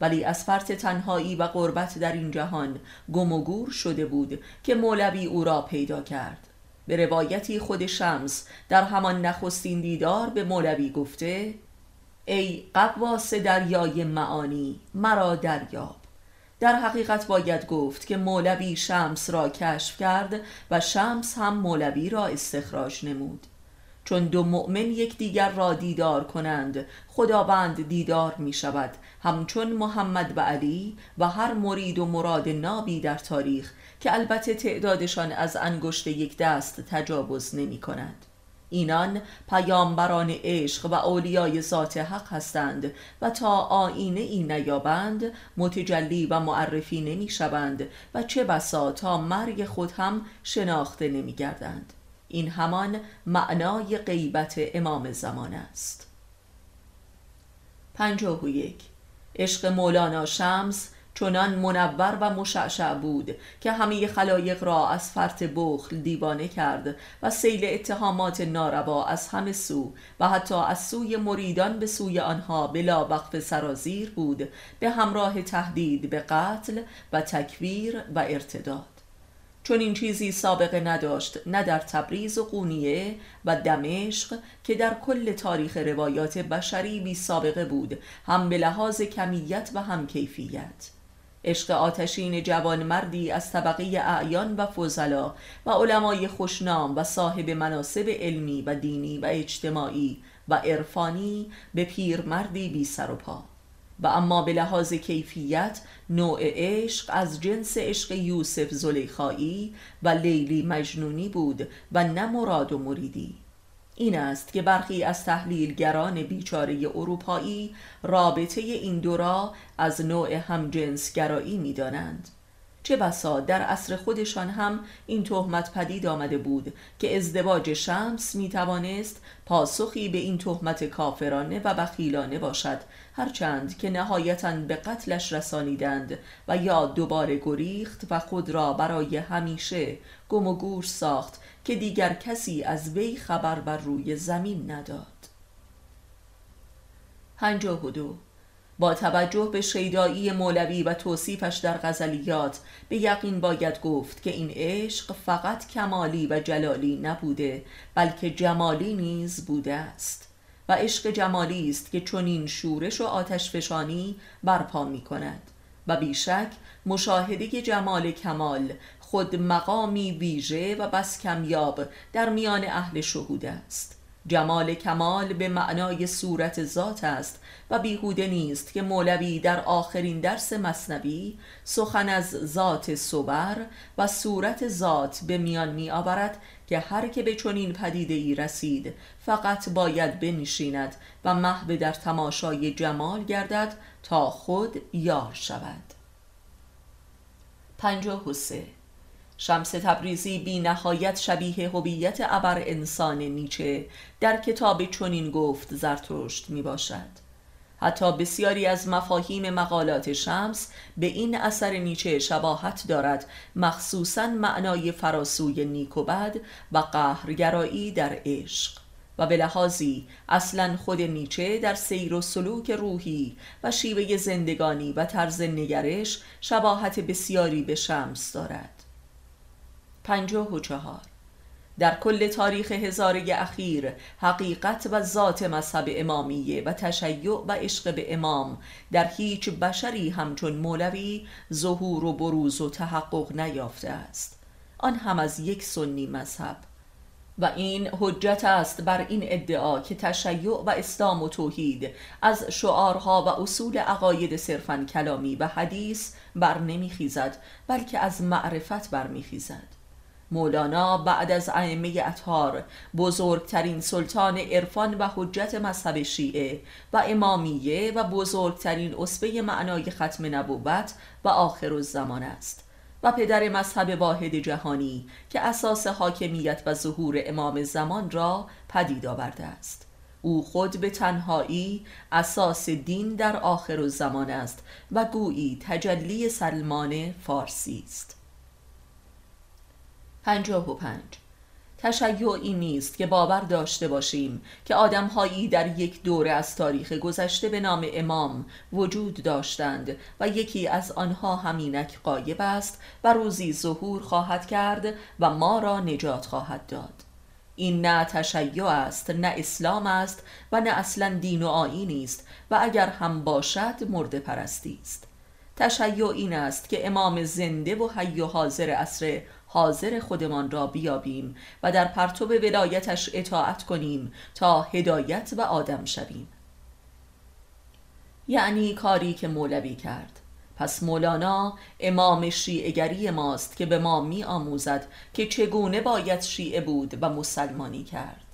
ولی از فرط تنهایی و غربت در این جهان گم و گور شده بود که مولوی او را پیدا کرد. به روایتی خود شمس در همان نخستین دیدار به مولوی گفته ای قواس دریای معانی مرا دریاب. در حقیقت باید گفت که مولوی شمس را کشف کرد و شمس هم مولوی را استخراج نمود. چون دو مؤمن یکدیگر را دیدار کنند خداوند دیدار می شود. همچون محمد و علی و هر مرید و مراد نابی در تاریخ که البته تعدادشان از انگشت یک دست تجاوز نمی کند. اینان پیامبران عشق و اولیای ذات حق هستند و تا آینه ای نیابند متجلی و معرفی نمی شوند و چه بسا تا مرگ خود هم شناخته نمی گردند. این همان معنای غیبت امام زمان است. پنجاه و یک. عشق مولانا شمس چنان منور و مشعشع بود که همه خلایق را از فرط بخل دیوانه کرد و سیل اتهامات ناروا از همه سو و حتی از سوی مریدان به سوی آنها بلا وقف سرازیر بود به همراه تهدید به قتل و تکویر و ارتداد. چون این چیزی سابقه نداشت نه در تبریز و قونیه و دمشق که در کل تاریخ روایات بشری بی سابقه بود هم به لحاظ کمیت و هم کیفیت. عشق آتشین جوان مردی از طبقه اعیان و فضلا و علمای خوشنام و صاحب مناسب علمی و دینی و اجتماعی و عرفانی به پیر مردی بی سر و پا. و اما به لحاظ کیفیت نوع عشق از جنس عشق یوسف زلیخایی و لیلی مجنونی بود و نه مراد و مریدی. این است که برخی از تحلیلگران بیچاره اروپایی رابطه این دو را از نوع همجنسگرایی می دانند. چه بسا در عصر خودشان هم این تهمت پدید آمده بود که ازدواج شمس می توانست پاسخی به این تهمت کافرانه و بخیلانه باشد هرچند که نهایتا به قتلش رسانیدند و یا دوباره گریخت و خود را برای همیشه گم و گور ساخت که دیگر کسی از وی خبر بر روی زمین نداد. پنجاه و دو. با توجه به شیدایی مولوی و توصیفش در غزلیات به یقین باید گفت که این عشق فقط کمالی و جلالی نبوده بلکه جمالی نیز بوده است. و عشق جمالی است که چنین شورش و آتش فشانی برپا می کند و بیشک مشاهده جمال کمال خود مقامی ویژه و بس کمیاب در میان اهل شهود است. جمال کمال به معنای صورت ذات است و بیهوده نیست که مولوی در آخرین درس مصنوی سخن از ذات صبر و صورت ذات به میان می آورد که هر که به چنین پدیده ای رسید فقط باید بنشیند و محو در تماشای جمال گردد تا خود یار شود. پنجاه و سه شمس تبریزی بی نهایت شبیه هویت ابر انسان نیچه در کتاب چنین گفت زرتشت می باشد حتی بسیاری از مفاهیم مقالات شمس به این اثر نیچه شباهت دارد مخصوصا معنای فراسوی نیک و بد و قهرگرایی در عشق. و به لحاظی اصلا خود نیچه در سیر و سلوک روحی و شیوه زندگانی و طرز نگرش شباهت بسیاری به شمس دارد. پنجاه و چهار. در کل تاریخ هزاره اخیر حقیقت و ذات مذهب امامیه و تشیع و عشق به امام در هیچ بشری همچون مولوی ظهور و بروز و تحقق نیافته است. آن هم از یک سنی مذهب. و این حجت است بر این ادعا که تشیع و اسلام و توحید از شعارها و اصول عقاید صرفا کلامی و حدیث بر نمیخیزد بلکه از معرفت برمیخیزد. مولانا بعد از ائمه اطهار بزرگترین سلطان عرفان و حجت مذهب شیعه و امامیه و بزرگترین اصبه معنای ختم نبوت و آخر الزمان است. و پدر مذهب واحد جهانی که اساس حاکمیت و ظهور امام زمان را پدید آورده است. او خود به تنهایی اساس دین در آخر الزمان است و گویی تجلی سلمان فارسی است. پنجاه و پنج. تشیعی نیست که باور داشته باشیم که آدمهایی در یک دوره از تاریخ گذشته به نام امام وجود داشتند و یکی از آنها همینک قایب است و روزی ظهور خواهد کرد و ما را نجات خواهد داد. این نه تشیع است نه اسلام است و نه اصلا دین و آیین است و اگر هم باشد مرد پرستی است. تشیع این است که امام زنده و حی و حاضر عصر حاضر خودمان را بیابیم و در پرتو ولایتش اطاعت کنیم تا هدایت و آدم شویم. یعنی کاری که مولوی کرد. پس مولانا امام شیعگری ماست که به ما می آموزد که چگونه باید شیعه بود و مسلمانی کرد.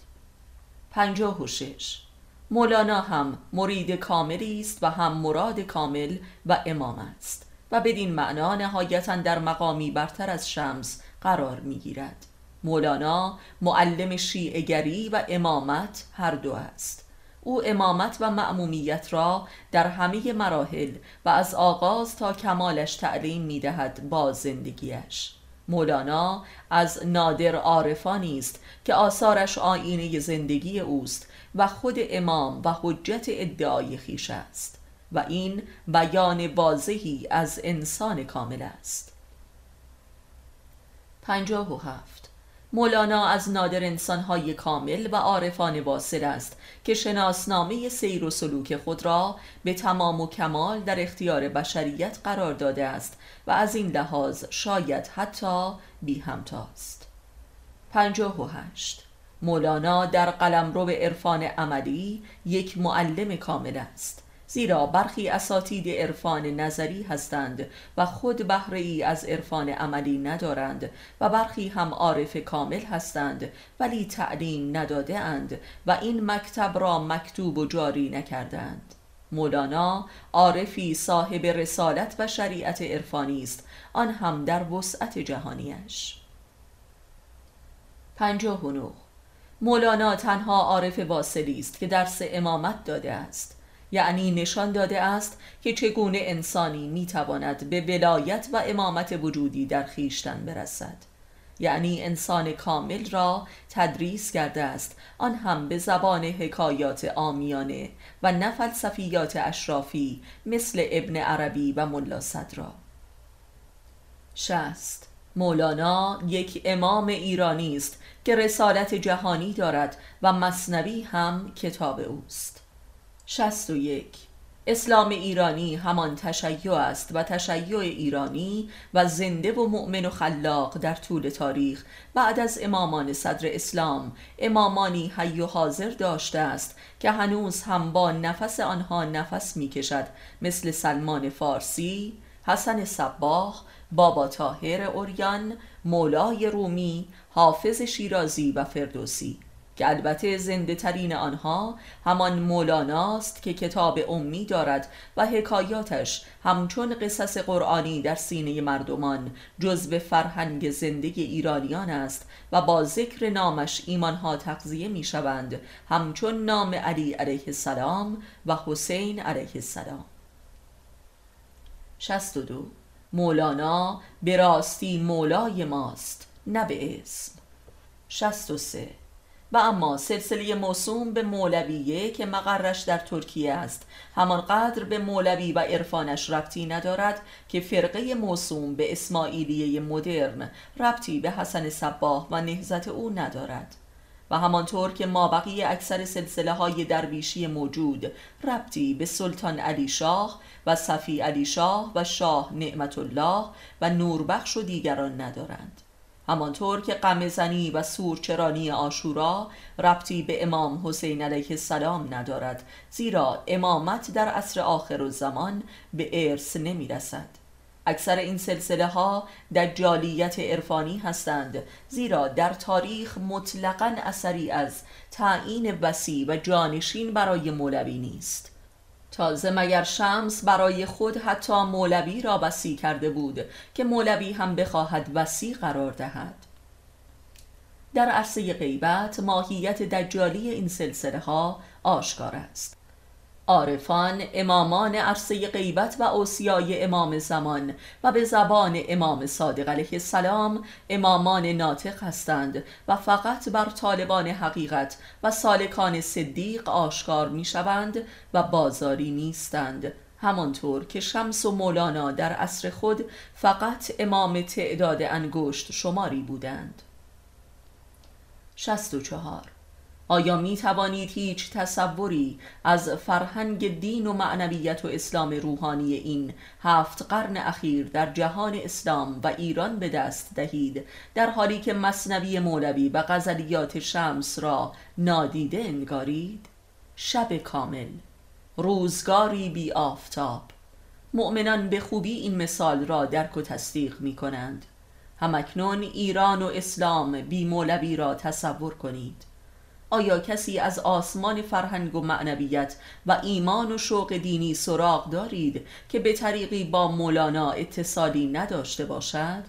پنجاه و شش. مولانا هم مرید کاملی است و هم مراد کامل و امام است و بدین معنا نهایتا در مقامی برتر از شمس قرار می گیرد مولانا معلم شیعگری و امامت هر دو است. او امامت و معمومیت را در همه مراحل و از آغاز تا کمالش تعلیم می دهد با زندگیش مولانا از نادر عارفانی است که آثارش آینه زندگی اوست و خود امام و حجت ادعای خیش است و این بیان واضحی از انسان کامل است. پنجاه و هفت. مولانا از نادر انسانهای کامل و عارفان واصل است که شناسنامه سیر و سلوک خود را به تمام و کمال در اختیار بشریت قرار داده است و از این لحاظ شاید حتی بی همتاست. پنجاه و هشت. مولانا در قلمرو عرفان عملی یک معلم کامل است. زیرا برخی اساتید عرفان نظری هستند و خود بهره ای از عرفان عملی ندارند و برخی هم عارف کامل هستند ولی تعلیم نداده اند و این مکتب را مکتوب و جاری نکردند مولانا عارفی صاحب رسالت و شریعت عرفانی است آن هم در وسعت جهانیش پنجاه و مولانا تنها عارف واصلی است که درس امامت داده است. یعنی نشان داده است که چگونه انسانی می‌تواند به ولایت و امامت وجودی در خیشتن برسد. یعنی انسان کامل را تدریس کرده است. آن هم به زبان حکایات آمیانه و نه فلسفیات اشرافی مثل ابن عربی و ملا صدرا شست مولانا یک امام ایرانی است که رسالت جهانی دارد و مصنوی هم کتاب اوست. شست و یک. اسلام ایرانی همان تشیع است و تشیع ایرانی و زنده و مؤمن و خلاق در طول تاریخ. بعد از امامان صدر اسلام امامانی حی و حاضر داشته است که هنوز هم با نفس آنها نفس می کشد مثل سلمان فارسی، حسن صباح، بابا تاهر اوریان، مولای رومی، حافظ شیرازی و فردوسی. که البته زنده ترین آنها همان مولاناست که کتاب امی دارد و حکایاتش همچون قصص قرآنی در سینه مردمان جزو فرهنگ زندگی ایرانیان است و با ذکر نامش ایمانها تقضیه می شوند همچون نام علی علیه السلام و حسین علیه السلام. 62 مولانا به راستی مولای ماست نه به اسم. 63 و اما سلسله موسوم به مولویه که مقرش در ترکیه است. همانقدر به مولوی و عرفانش ربطی ندارد که فرقه موسوم به اسماعیلیه مدرن ربطی به حسن صباه و نهزت او ندارد. و همانطور که مابقی اکثر سلسله های درویشی موجود ربطی به سلطان علی شاه و صفی علی شاه و شاه نعمت الله و نوربخش و دیگران ندارند. همانطور که قمزنی و سورچرانی آشورا ربطی به امام حسین علیه السلام ندارد زیرا امامت در عصر آخر و زمان به ارث نمی رسد اکثر این سلسله ها دجالیت عرفانی هستند زیرا در تاریخ مطلقا اثری از تعیین وسیع و جانشین برای مولوی نیست. تازه مگر شمس برای خود حتی مولوی را وسیع کرده بود که مولوی هم بخواهد وسیع قرار دهد؟ در عرصه غیبت ماهیت دجالی این سلسله ها آشکار است. عارفان امامان عرصه غیبت و اوصیای امام زمان و به زبان امام صادق علیه السلام امامان ناطق هستند و فقط بر طالبان حقیقت و سالکان صدیق آشکار می شوند و بازاری نیستند. همانطور که شمس و مولانا در عصر خود فقط امام تعداد انگشت شماری بودند. 64 آیا می توانید هیچ تصوری از فرهنگ دین و معنویت و اسلام روحانی این هفت قرن اخیر در جهان اسلام و ایران به دست دهید در حالی که مصنوی مولوی و غزلیات شمس را نادیده انگارید؟ شب کامل. روزگاری بی آفتاب. مؤمنان به خوبی این مثال را درک و تصدیق می کنند. همکنون ایران و اسلام بی مولوی را تصور کنید. آیا کسی از آسمان فرهنگ و معنویت و ایمان و شوق دینی سراغ دارید که به طریقی با مولانا اتصالی نداشته باشد؟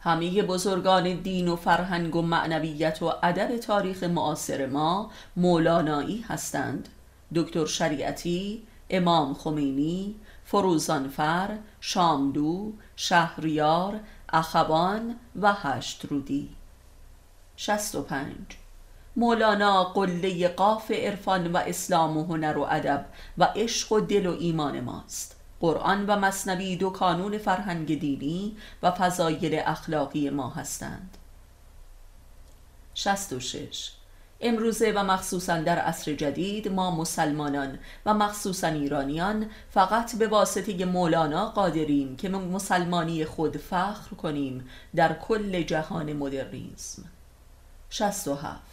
همه بزرگان دین و فرهنگ و معنویت و ادب تاریخ معاصر ما مولانایی هستند. دکتر شریعتی، امام خمینی، فروزانفر، شامدو، شهریار، اخوان و هشت رودی. 65 مولانا قله قاف عرفان و اسلام و هنر و ادب و عشق و دل و ایمان ماست. قرآن و مصنوی دو کانون فرهنگ دینی و فضایل اخلاقی ما هستند. 66 امروزه و مخصوصا در عصر جدید ما مسلمانان و مخصوصا ایرانیان فقط به واسطه مولانا قادریم که مسلمانی خود فخر کنیم در کل جهان مدرنیزم 67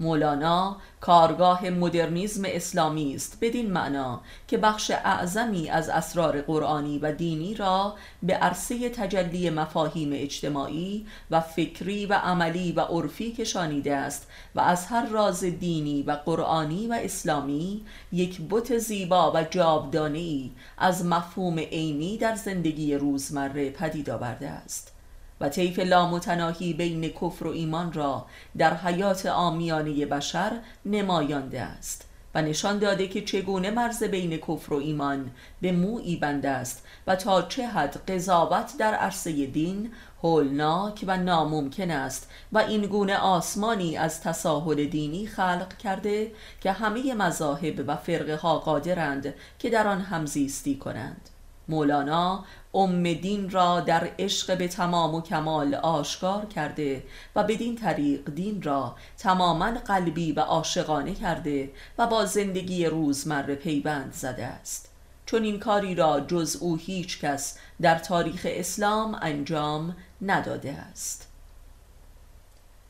مولانا کارگاه مدرنیزم اسلامی است بدین معنا که بخش اعظمی از اسرار قرآنی و دینی را به عرصه تجلی مفاهیم اجتماعی و فکری و عملی و عرفی کشانیده است و از هر راز دینی و قرآنی و اسلامی یک بت زیبا و جاودانه از مفهوم عینی در زندگی روزمره پدید آورده است. و طیف لامتناهی بین کفر و ایمان را در حیات آمیانه بشر نمایانده است و نشان داده که چگونه مرز بین کفر و ایمان به موعی بند است و تا چه حد قضاوت در عرصه دین هولناک و ناممکن است و این گونه آسمانی از تساهل دینی خلق کرده که همه مذاهب و فرقه ها قادرند که در آن همزیستی کنند. مولانا ام دین را در عشق به تمام و کمال آشکار کرده و بدین طریق دین را تماما قلبی و عاشقانه کرده و با زندگی روزمره پیوند زده است. چون این کاری را جز او هیچ کس در تاریخ اسلام انجام نداده است.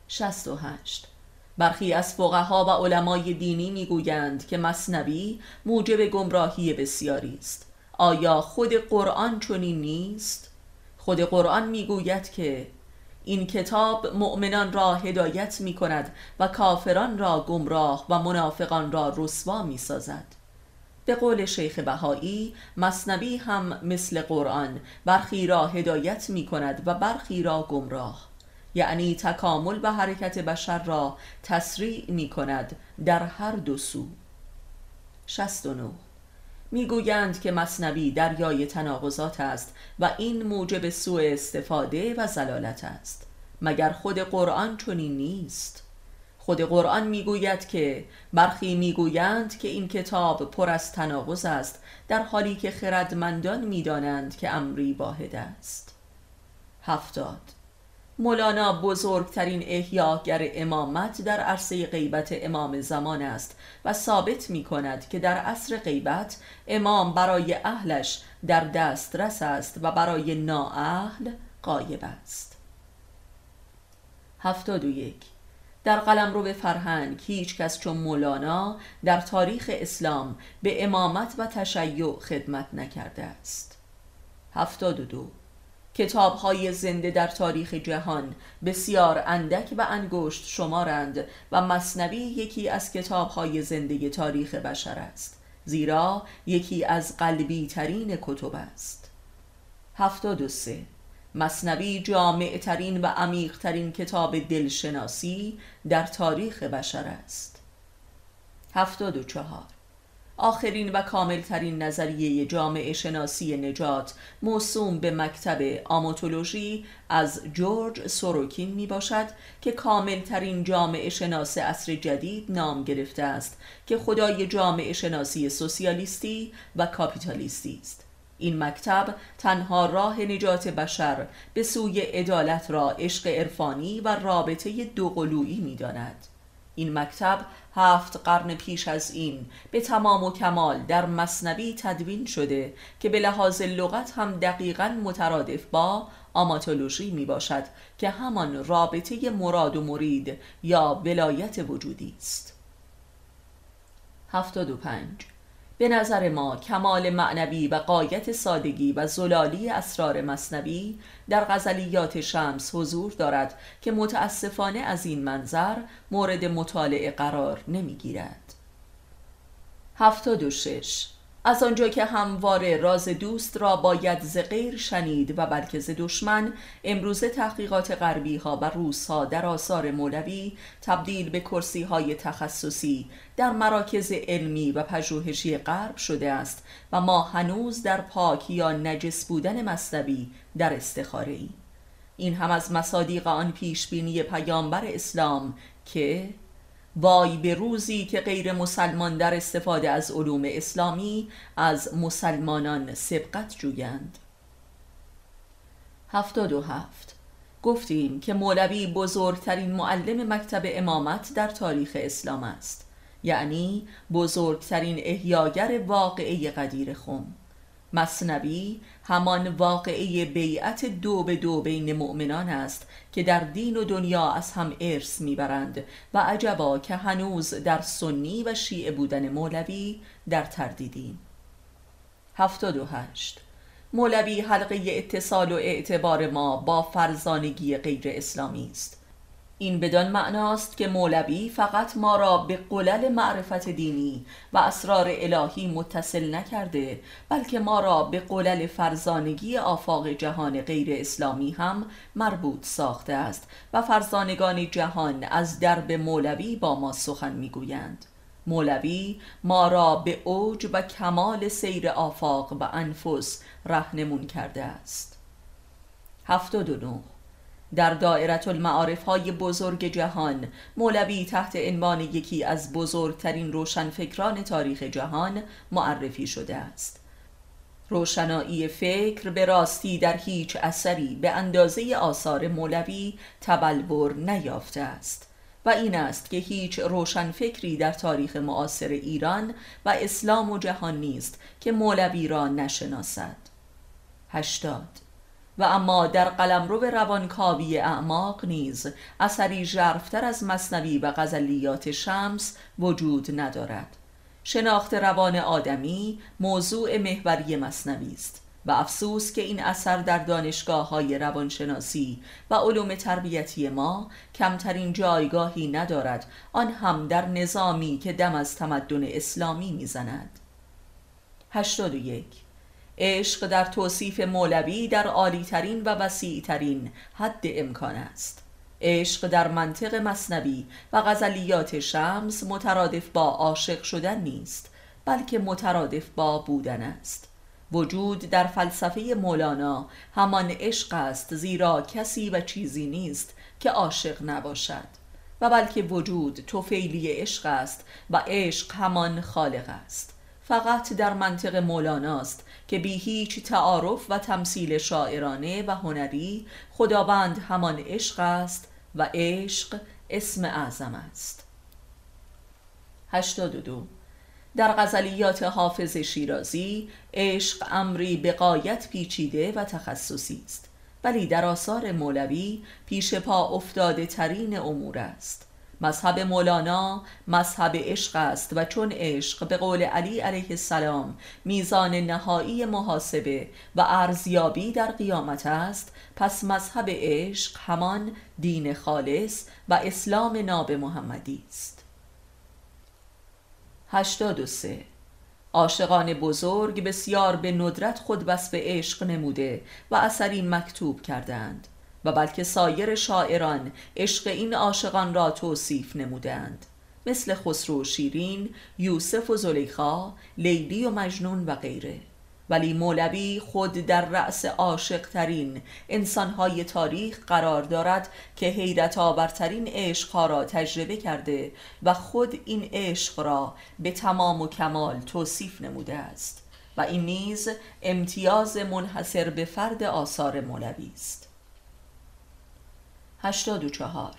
68 برخی از فقها و علمای دینی می‌گویند که مصنوی موجب گمراهی بسیاری است. آیا خود قرآن چنین نیست؟ خود قرآن می‌گوید که این کتاب مؤمنان را هدایت می کند و کافران را گمراه و منافقان را رسوا می سازد به قول شیخ بهایی مصنبی هم مثل قرآن برخی را هدایت می کند و برخی را گمراه. یعنی تکامل و حرکت بشر را تسریع می کند در هر دو سو. 69 می‌گویند که مصنوی دریای تناقضات است و این موجب سوء استفاده و زلالت است. مگر خود قرآن چنین نیست؟ خود قرآن می‌گوید که برخی می‌گویند که این کتاب پر از تناقض است در حالی که خردمندان می‌دانند که امری واحد است. هفتاد مولانا بزرگترین احیاگر امامت در عرصه غیبت امام زمان است و ثابت می کند که در عصر غیبت امام برای اهلش در دسترس است و برای نااهل قایب است. هفتاد و یک. در قلم رو به فرهنگ هیچ کس چون مولانا در تاریخ اسلام به امامت و تشیع خدمت نکرده است. هفتاد و دو. کتاب های زنده در تاریخ جهان. بسیار اندک و انگشت شمارند و مصنوی یکی از کتاب های زنده تاریخ بشر است. زیرا یکی از قلبی ترین کتب است. هفتاد و سه. مصنوی جامع ترین و عمیق ترین کتاب دلشناسی در تاریخ بشر است. هفتاد و چهار. آخرین و کاملترین نظریه جامعه شناسی نجات موسوم به مکتب آموتولوژی از جورج سوروکین می باشد که کاملترین جامعه شناس عصر جدید نام گرفته است که خدای جامعه شناسی سوسیالیستی و کاپیتالیستی است این مکتب تنها راه نجات بشر به سوی عدالت را عشق عرفانی و رابطه دوقلویی می داند. این مکتب هفت قرن پیش از این به تمام و کمال در مصنبی تدوین شده که به لحاظ لغت هم دقیقا مترادف با آماتولوژی می باشد که همان رابطه مراد و مرید یا ولایت وجودی است. 75 به نظر ما کمال معنوی و قایت سادگی و زلالی اسرار مصنوی در غزلیات شمس حضور دارد که متاسفانه از این منظر مورد مطالعه قرار نمی‌گیرد. 76 از آنجا که همواره راز دوست را باید ز غیر شنید و بلکه ز دشمن امروزه تحقیقات غربی ها و روس ها در آثار مولوی تبدیل به کرسی های تخصصی در مراکز علمی و پژوهشی غرب شده است و ما هنوز در پاک یا نجس بودن مصنوی در استخاره ایم این هم از مصادیق آن پیشبینی پیامبر اسلام که وای به روزی که غیر مسلمان در استفاده از علوم اسلامی از مسلمانان سبقت جویند. هفتاد و هفت. گفتیم که مولوی بزرگترین معلم مکتب امامت در تاریخ اسلام است. یعنی بزرگترین احیاگر واقعه قدیر خم. مصنوی همان واقعه بیعت دو به دو بین مؤمنان است که در دین و دنیا از هم ارث می‌برند و عجبا که هنوز در سنی و شیعه بودن مولوی در تردیدیم. هفتاد و هشت. مولوی حلقه اتصال و اعتبار ما با فرزانگی غیر اسلامی است. این بدان معناست که مولوی فقط ما را به قلل معرفت دینی و اسرار الهی متصل نکرده بلکه ما را به قلل فرزانگی آفاق جهان غیر اسلامی هم مربوط ساخته است و فرزانگان جهان از درب مولوی با ما سخن می‌گویند. مولوی ما را به اوج و کمال سیر آفاق و انفس رهنمون کرده است. هفتاد و در دائرت المعارف های بزرگ جهان. مولوی تحت عنوان یکی از بزرگترین روشنفکران تاریخ جهان معرفی شده است. روشنایی فکر به راستی در هیچ اثری به اندازه آثار مولوی تبلور نیافته است و این است که هیچ روشنفکری در تاریخ معاصر ایران و اسلام و جهان نیست که مولوی را نشناسد. هشتاد و اما در قلمرو روانکاوی اعماق نیز اثری ژرفتر از مصنوی و غزلیات شمس وجود ندارد. شناخت روان آدمی موضوع محوری مصنوی است و افسوس که این اثر در دانشگاه های روانشناسی و علوم تربیتی ما کمترین جایگاهی ندارد آن هم در نظامی که دم از تمدن اسلامی می‌زند. 81 عشق در توصیف مولوی در عالیترین و وسیعترین حد امکان است. عشق در منطق مصنوی و غزلیات شمس مترادف با عاشق شدن نیست بلکه مترادف با بودن است. وجود در فلسفه مولانا همان عشق است زیرا کسی و چیزی نیست که عاشق نباشد. و بلکه وجود توفیلی عشق است و عشق همان خالق است. فقط در منطق مولاناست که بی هیچ تعارف و تمثیل شاعرانه و هنری خداوند همان عشق است و عشق اسم اعظم است. 82 در غزلیات حافظ شیرازی عشق امری به قایت پیچیده و تخصصی است ولی در آثار مولوی پیش پا افتاده ترین امور است. مذهب مولانا مذهب عشق است و چون عشق به قول علی علیه السلام میزان نهایی محاسبه و ارزیابی در قیامت است پس مذهب عشق همان دین خالص و اسلام ناب محمدی است 83 عاشقان بزرگ بسیار به ندرت خود وصف عشق نموده و اثری مکتوب کردند. و بلکه سایر شاعران عشق این عاشقان را توصیف نمودند. مثل خسرو و شیرین، یوسف و زلیخا، لیلی و مجنون و غیره. ولی مولوی خود در رأس عاشق ترین انسانهای تاریخ قرار دارد که حیرت آورترین عشقها را تجربه کرده و خود این عشق را به تمام و کمال توصیف نموده است. و این نیز امتیاز منحصر به فرد آثار مولوی است. 84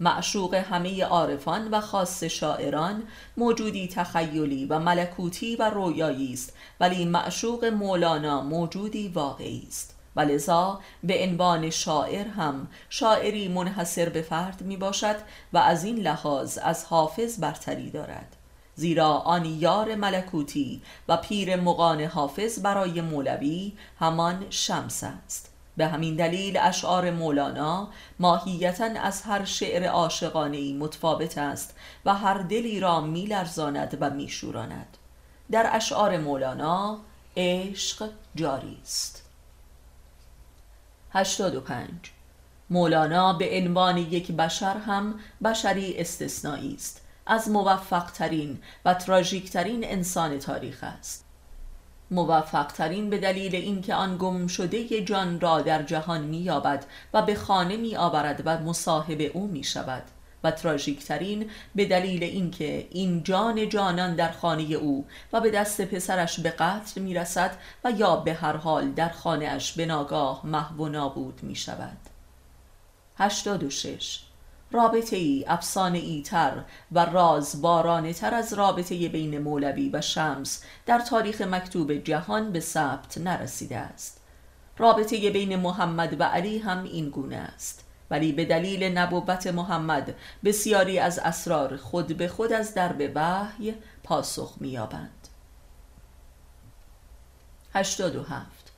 معشوق همه عارفان و خاص شاعران موجودی تخیلی و ملکوتی و رویایی است ولی معشوق مولانا موجودی واقعی است. و لذا به عنوان شاعر هم شاعری منحصر به فرد می باشد و از این لحاظ از حافظ برتری دارد. زیرا آن یار ملکوتی و پیر مقان حافظ برای مولوی همان شمس است. به همین دلیل اشعار مولانا ماهیتا از هر شعر عاشقانه متفاوت است و هر دلی را میلرزاند و میشوراند. در اشعار مولانا عشق جاری است. 85 مولانا به عنوان یک بشر هم بشری استثنایی است. از موفق ترین و تراژیک ترین انسان تاریخ است. موفق ترین به دلیل اینکه آن گم شده جان را در جهان می یابد و به خانه می آورد و مصاحب او می شود و تراژیک ترین به دلیل اینکه این جان جانان در خانه او و به دست پسرش به قتل می رسد و یا به هر حال در خانه اش به ناگاه محو و نابود می شود 86 رابطه ای افسانه ای تر و راز بارانه تر از رابطه بین مولوی و شمس در تاریخ مکتوب جهان به ثبت نرسیده است. رابطه بین محمد و علی هم این گونه است. ولی به دلیل نبوت محمد بسیاری از اسرار خود به خود از درب وحی پاسخ می‌یابند. 87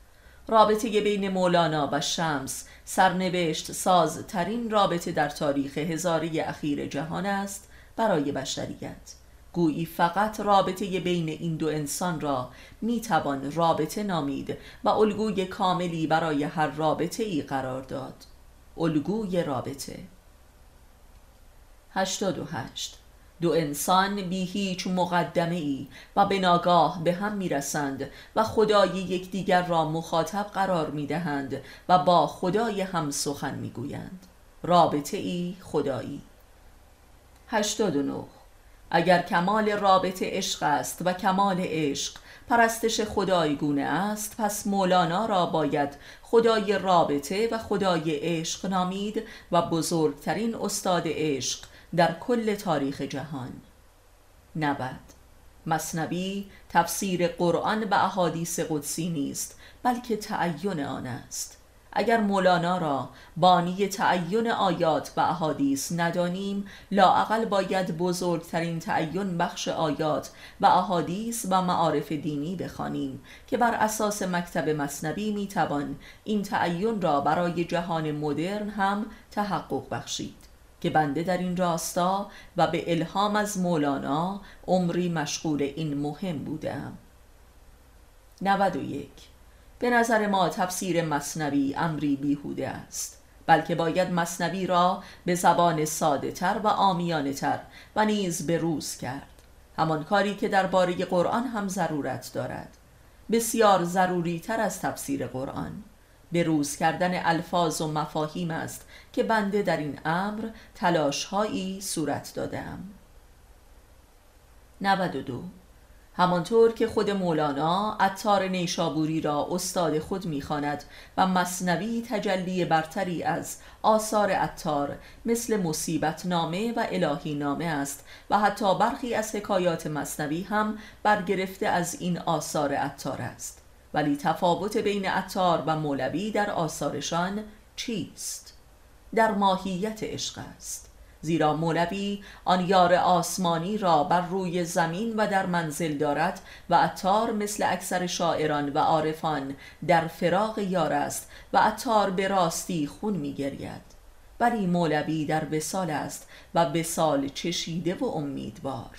رابطه بین مولانا و شمس سرنوشت ساز ترین رابطه در تاریخ هزاری اخیر جهان است برای بشریت. گویی فقط رابطه بین این دو انسان را می‌توان رابطه نامید و الگوی کاملی برای هر رابطه ای قرار داد. الگوی رابطه. 88 دو انسان بی هیچ مقدمه ای و به ناگاه به هم می رسند و خدای یکدیگر را مخاطب قرار می دهند و با خدای هم سخن می گویند رابطه ای خدایی. 89 اگر کمال رابطه عشق است و کمال عشق پرستش خدایگونه است پس مولانا را باید خدای رابطه و خدای عشق نامید و بزرگترین استاد عشق در کل تاریخ جهان. 90 مصنبی تفسیر قرآن به احادیث قدسی نیست بلکه تعین آن است. اگر مولانا را بانی تعین آیات و احادیث ندانیم لاعقل باید بزرگترین تعین بخش آیات و احادیث و معارف دینی بخوانیم که بر اساس مکتب مصنبی می‌توان این تعین را برای جهان مدرن هم تحقق بخشید. که بنده در این راستا و به الهام از مولانا عمری مشغول این مهم بودم. 91 به نظر ما تفسیر مصنوی امری بیهوده است بلکه باید مصنوی را به زبان ساده تر و آمیانه تر و نیز به روز کرد. همان کاری که درباره قرآن هم ضرورت دارد. بسیار ضروری تر از تفسیر قرآن. به روز کردن الفاظ و مفاهیم است که بنده در این امر تلاشهایی صورت دادم 92 همانطور که خود مولانا عطار نیشابوری را استاد خود می‌خواند و مصنوی تجلی برتری از آثار عطار مثل مصیبت نامه و الهی نامه است و حتی برخی از حکایات مصنوی هم برگرفته از این آثار عطار است. ولی تفاوت بین عطار و مولوی در آثارشان چیست؟ در ماهیت عشق است. زیرا مولوی آن یار آسمانی را بر روی زمین و در منزل دارد و عطار مثل اکثر شاعران و عارفان در فراغ یار است و عطار به راستی خون می گرید ولی مولوی در وسال است و وسال چشیده و امیدوار.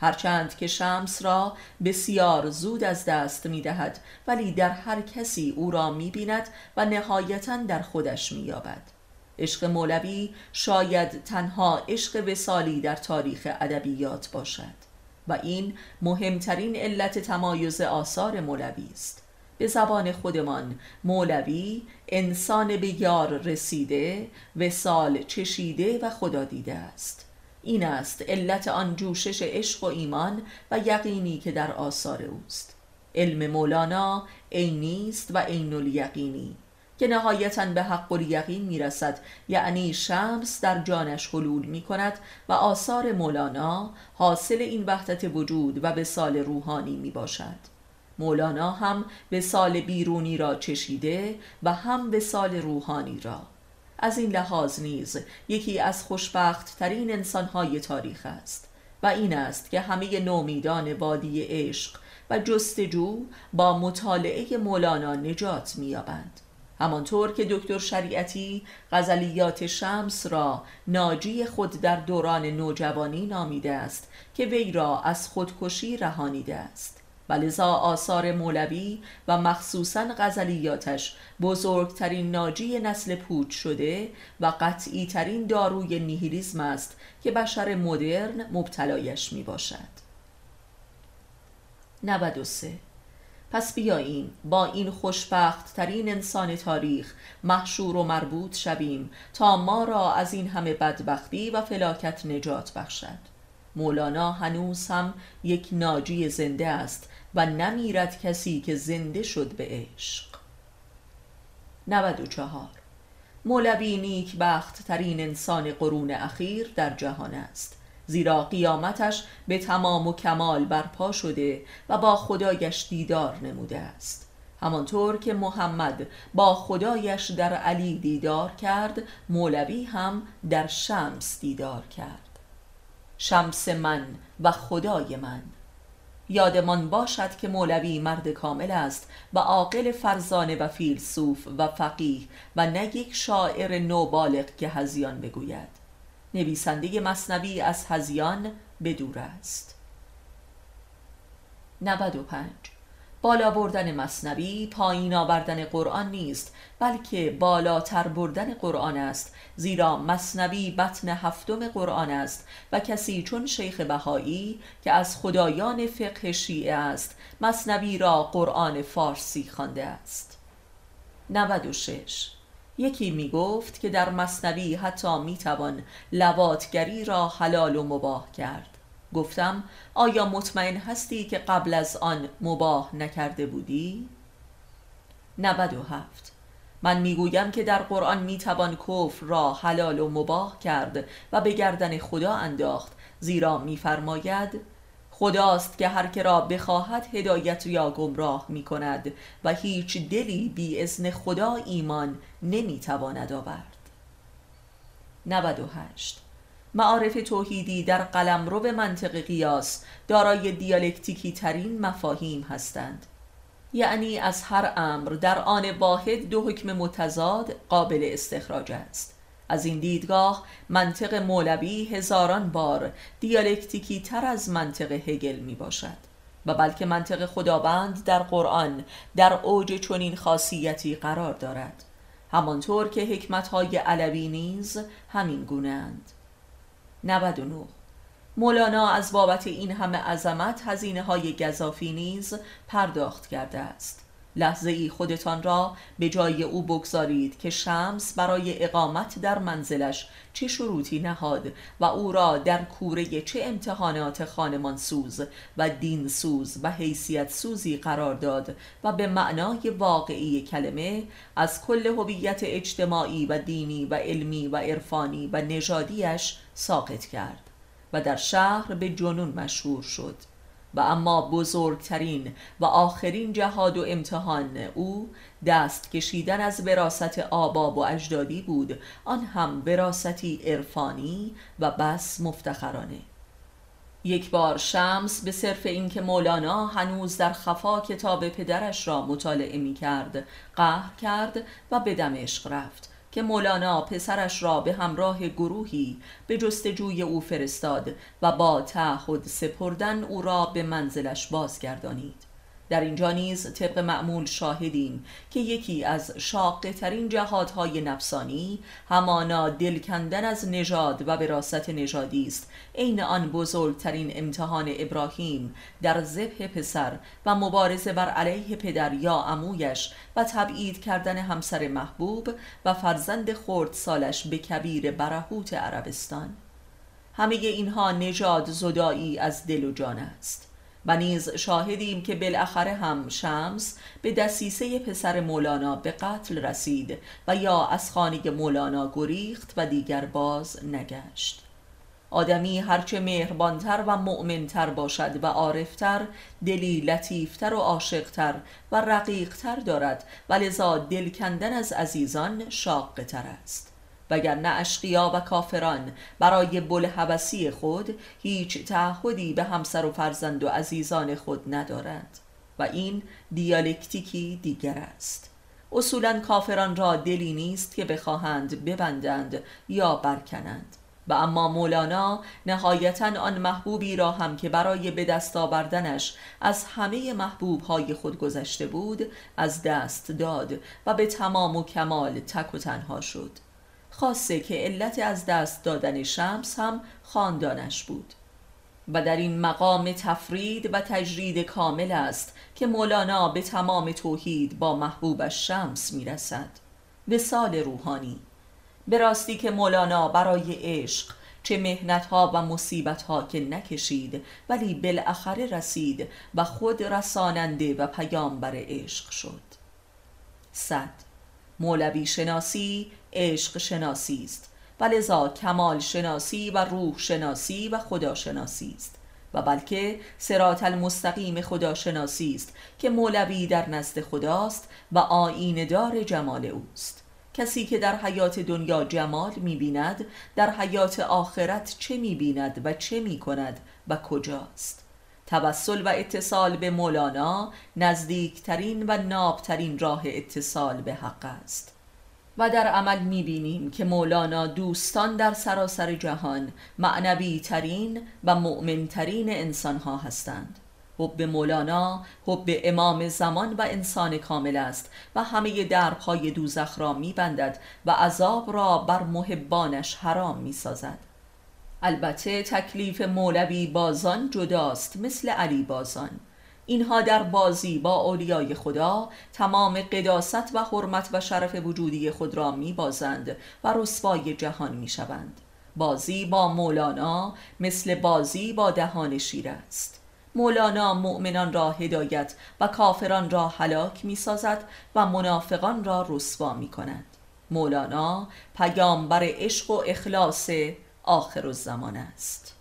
هرچند که شمس را بسیار زود از دست می دهد ولی در هر کسی او را می بیند و نهایتا در خودش می یابد عشق مولوی شاید تنها عشق وسالی در تاریخ ادبیات باشد و این مهمترین علت تمایز آثار مولوی است. به زبان خودمان مولوی انسان به یار رسیده وسال چشیده و خدا دیده است. این است علت آن جوشش عشق و ایمان و یقینی که در آثار اوست. علم مولانا عینی است و عین الیقینی که نهایتا به حق و یقین می‌رسد یعنی شمس در جانش حلول می کند و آثار مولانا حاصل این وحدت وجود و به سال روحانی می باشد مولانا هم به سال بیرونی را چشیده و هم به سال روحانی را. از این لحاظ نیز یکی از خوشبخت ترین انسانهای تاریخ است و این است که همه نومیدان وادی عشق و جستجو با مطالعه مولانا نجات مییابند. همانطور که دکتر شریعتی غزلیات شمس را ناجی خود در دوران نوجوانی نامیده است که وی را از خودکشی رهانیده است. و لذا آثار مولوی و مخصوصا غزلیاتش بزرگترین ناجی نسل پوچ شده و قطعی ترین داروی نیهیلیزم است که بشر مدرن مبتلایش می باشد 93 پس بیاییم با این خوشبخت ترین انسان تاریخ محشور و مربوط شویم تا ما را از این همه بدبختی و فلاکت نجات بخشد. مولانا هنوز هم یک ناجی زنده است و نمیرد کسی که زنده شد به عشق. 94 مولوی نیک بخت ترین انسان قرون اخیر در جهان است. زیرا قیامتش به تمام و کمال برپا شده و با خدایش دیدار نموده است. همانطور که محمد با خدایش در علی دیدار کرد مولوی هم در شمس دیدار کرد. شمس من و خدای من. یادمان باشد که مولوی مرد کامل است و عاقل فرزانه و فیلسوف و فقیه و نه یک شاعر نوبالغ که هزیان بگوید. نویسنده مصنوی از هزیان بدور است. 95 بالا بردن مصنوی پایین آوردن قرآن نیست بلکه بالاتر بردن قرآن است. زیرا مصنوی بطن هفتم قرآن است و کسی چون شیخ بهایی که از خدایان فقه شیعه است مصنوی را قرآن فارسی خوانده است. 96 یکی می گفت که در مصنوی حتی می توان لواتگری را حلال و مباه کرد. گفتم آیا مطمئن هستی که قبل از آن مباه نکرده بودی؟ 97 من می‌گویم که در قرآن می‌توان کفر را حلال و مباه کرد و به گردن خدا انداخت زیرا میفرماید خداست که هر که را بخواهد هدایت یا گمراه می کند و هیچ دلی بی ازن خدا ایمان نمی‌تواند آورد. 98 معارف توحیدی در قلمرو منطق قیاس دارای دیالکتیکی ترین مفاهیم هستند. یعنی از هر امر در آن واحد دو حکم متضاد قابل استخراج است. از این دیدگاه منطق مولوی هزاران بار دیالکتیکی تر از منطق هگل می باشد و بلکه منطق خداوند در قرآن در اوج چنین خاصیتی قرار دارد. همانطور که حکمتهای علوی نیز همین گونهاند 99 مولانا از بابت این همه عظمت هزینه های گذافی نیز پرداخت کرده است. لحظه ای خودتان را به جای او بگذارید که شمس برای اقامت در منزلش چه شروطی نهاد و او را در کوره چه امتحانات خانمان سوز و دین سوز و حیثیت سوزی قرار داد و به معنای واقعی کلمه از کل هویت اجتماعی و دینی و علمی و عرفانی و نژادیش ساقط کرد و در شهر به جنون مشهور شد. و اما بزرگترین و آخرین جهاد و امتحان او دست کشیدن از وراست آباب و اجدادی بود. آن هم وراستی عرفانی و بس مفتخرانه. یک بار شمس به صرف اینکه مولانا هنوز در خفا کتاب پدرش را مطالعه می کرد قهر کرد و به دمشق رفت. که مولانا پسرش را به همراه گروهی به جستجوی او فرستاد و با تعهد سپردن او را به منزلش بازگردانید. در اینجا نیز طبق معمول شاهدیم که یکی از شاقه ترین جهادهای نفسانی همانا دل کندن از نژاد و وراست نژادی است. عین آن بزرگترین امتحان ابراهیم در ذبح پسر و مبارزه بر علیه پدر یا عمویش و تبعید کردن همسر محبوب و فرزند خرد سالش به کبیر برهوت عربستان. همه اینها نژاد زدایی از دل و جان است. و نیز شاهدیم که بالاخره هم شمس به دسیسه پسر مولانا به قتل رسید و یا از خانه مولانا گریخت و دیگر باز نگشت. آدمی هرچه مهربانتر و مؤمنتر باشد و عارفتر دلی لطیفتر و عاشقتر و رقیقتر دارد و لذا دل کندن از عزیزان شاقتر است. وگرنه اشقیا و کافران. برای بل حبسی خود هیچ تعهدی به همسر و فرزند و عزیزان خود ندارد و این دیالکتیکی دیگر است. اصولا کافران را دلی نیست که بخواهند ببندند یا برکنند. و اما مولانا نهایتا آن محبوبی را هم که برای به دست آوردنش از همه محبوب های خود گذشته بود از دست داد و به تمام و کمال تک و تنها شد. خاصه که علت از دست دادن شمس هم خاندانش بود. و در این مقام تفرید و تجرید کامل است که مولانا به تمام توحید با محبوبش شمس می‌رسد. سال روحانی به راستی که مولانا برای عشق چه مهنت ها و مصیبت ها که نکشید ولی بالاخره رسید و خود رساننده و پیامبر عشق شد. صد مولوی شناسی عشق شناسی است. و لذا کمال شناسی و روح شناسی و خدا شناسی است. و بلکه سرات المستقیم خدا شناسی است که مولوی در نزد خداست و آین دار جمال اوست. کسی که در حیات دنیا جمال می‌بیند در حیات آخرت چه می‌بیند و چه می‌کند و کجاست؟ توسل و اتصال به مولانا نزدیکترین و نابترین راه اتصال به حق است. و در عمل می‌بینیم که مولانا دوستان در سراسر جهان معنوی ترین و مؤمن ترین انسان ها هستند. حب مولانا حب امام زمان و انسان کامل است و همه دربهای دوزخ را میبندد و عذاب را بر محبانش حرام می‌سازد. البته تکلیف مولوی بازان جداست مثل علی بازان. اینها در بازی با اولیای خدا تمام قداست و حرمت و شرف وجودی خود را میبازند و رسوای جهان می‌شوند. بازی با مولانا مثل بازی با دهان شیر است. مولانا مؤمنان را هدایت و کافران را هلاک می سازد و منافقان را رسوا می کند مولانا پیامبر عشق و اخلاص آخر الزمان است.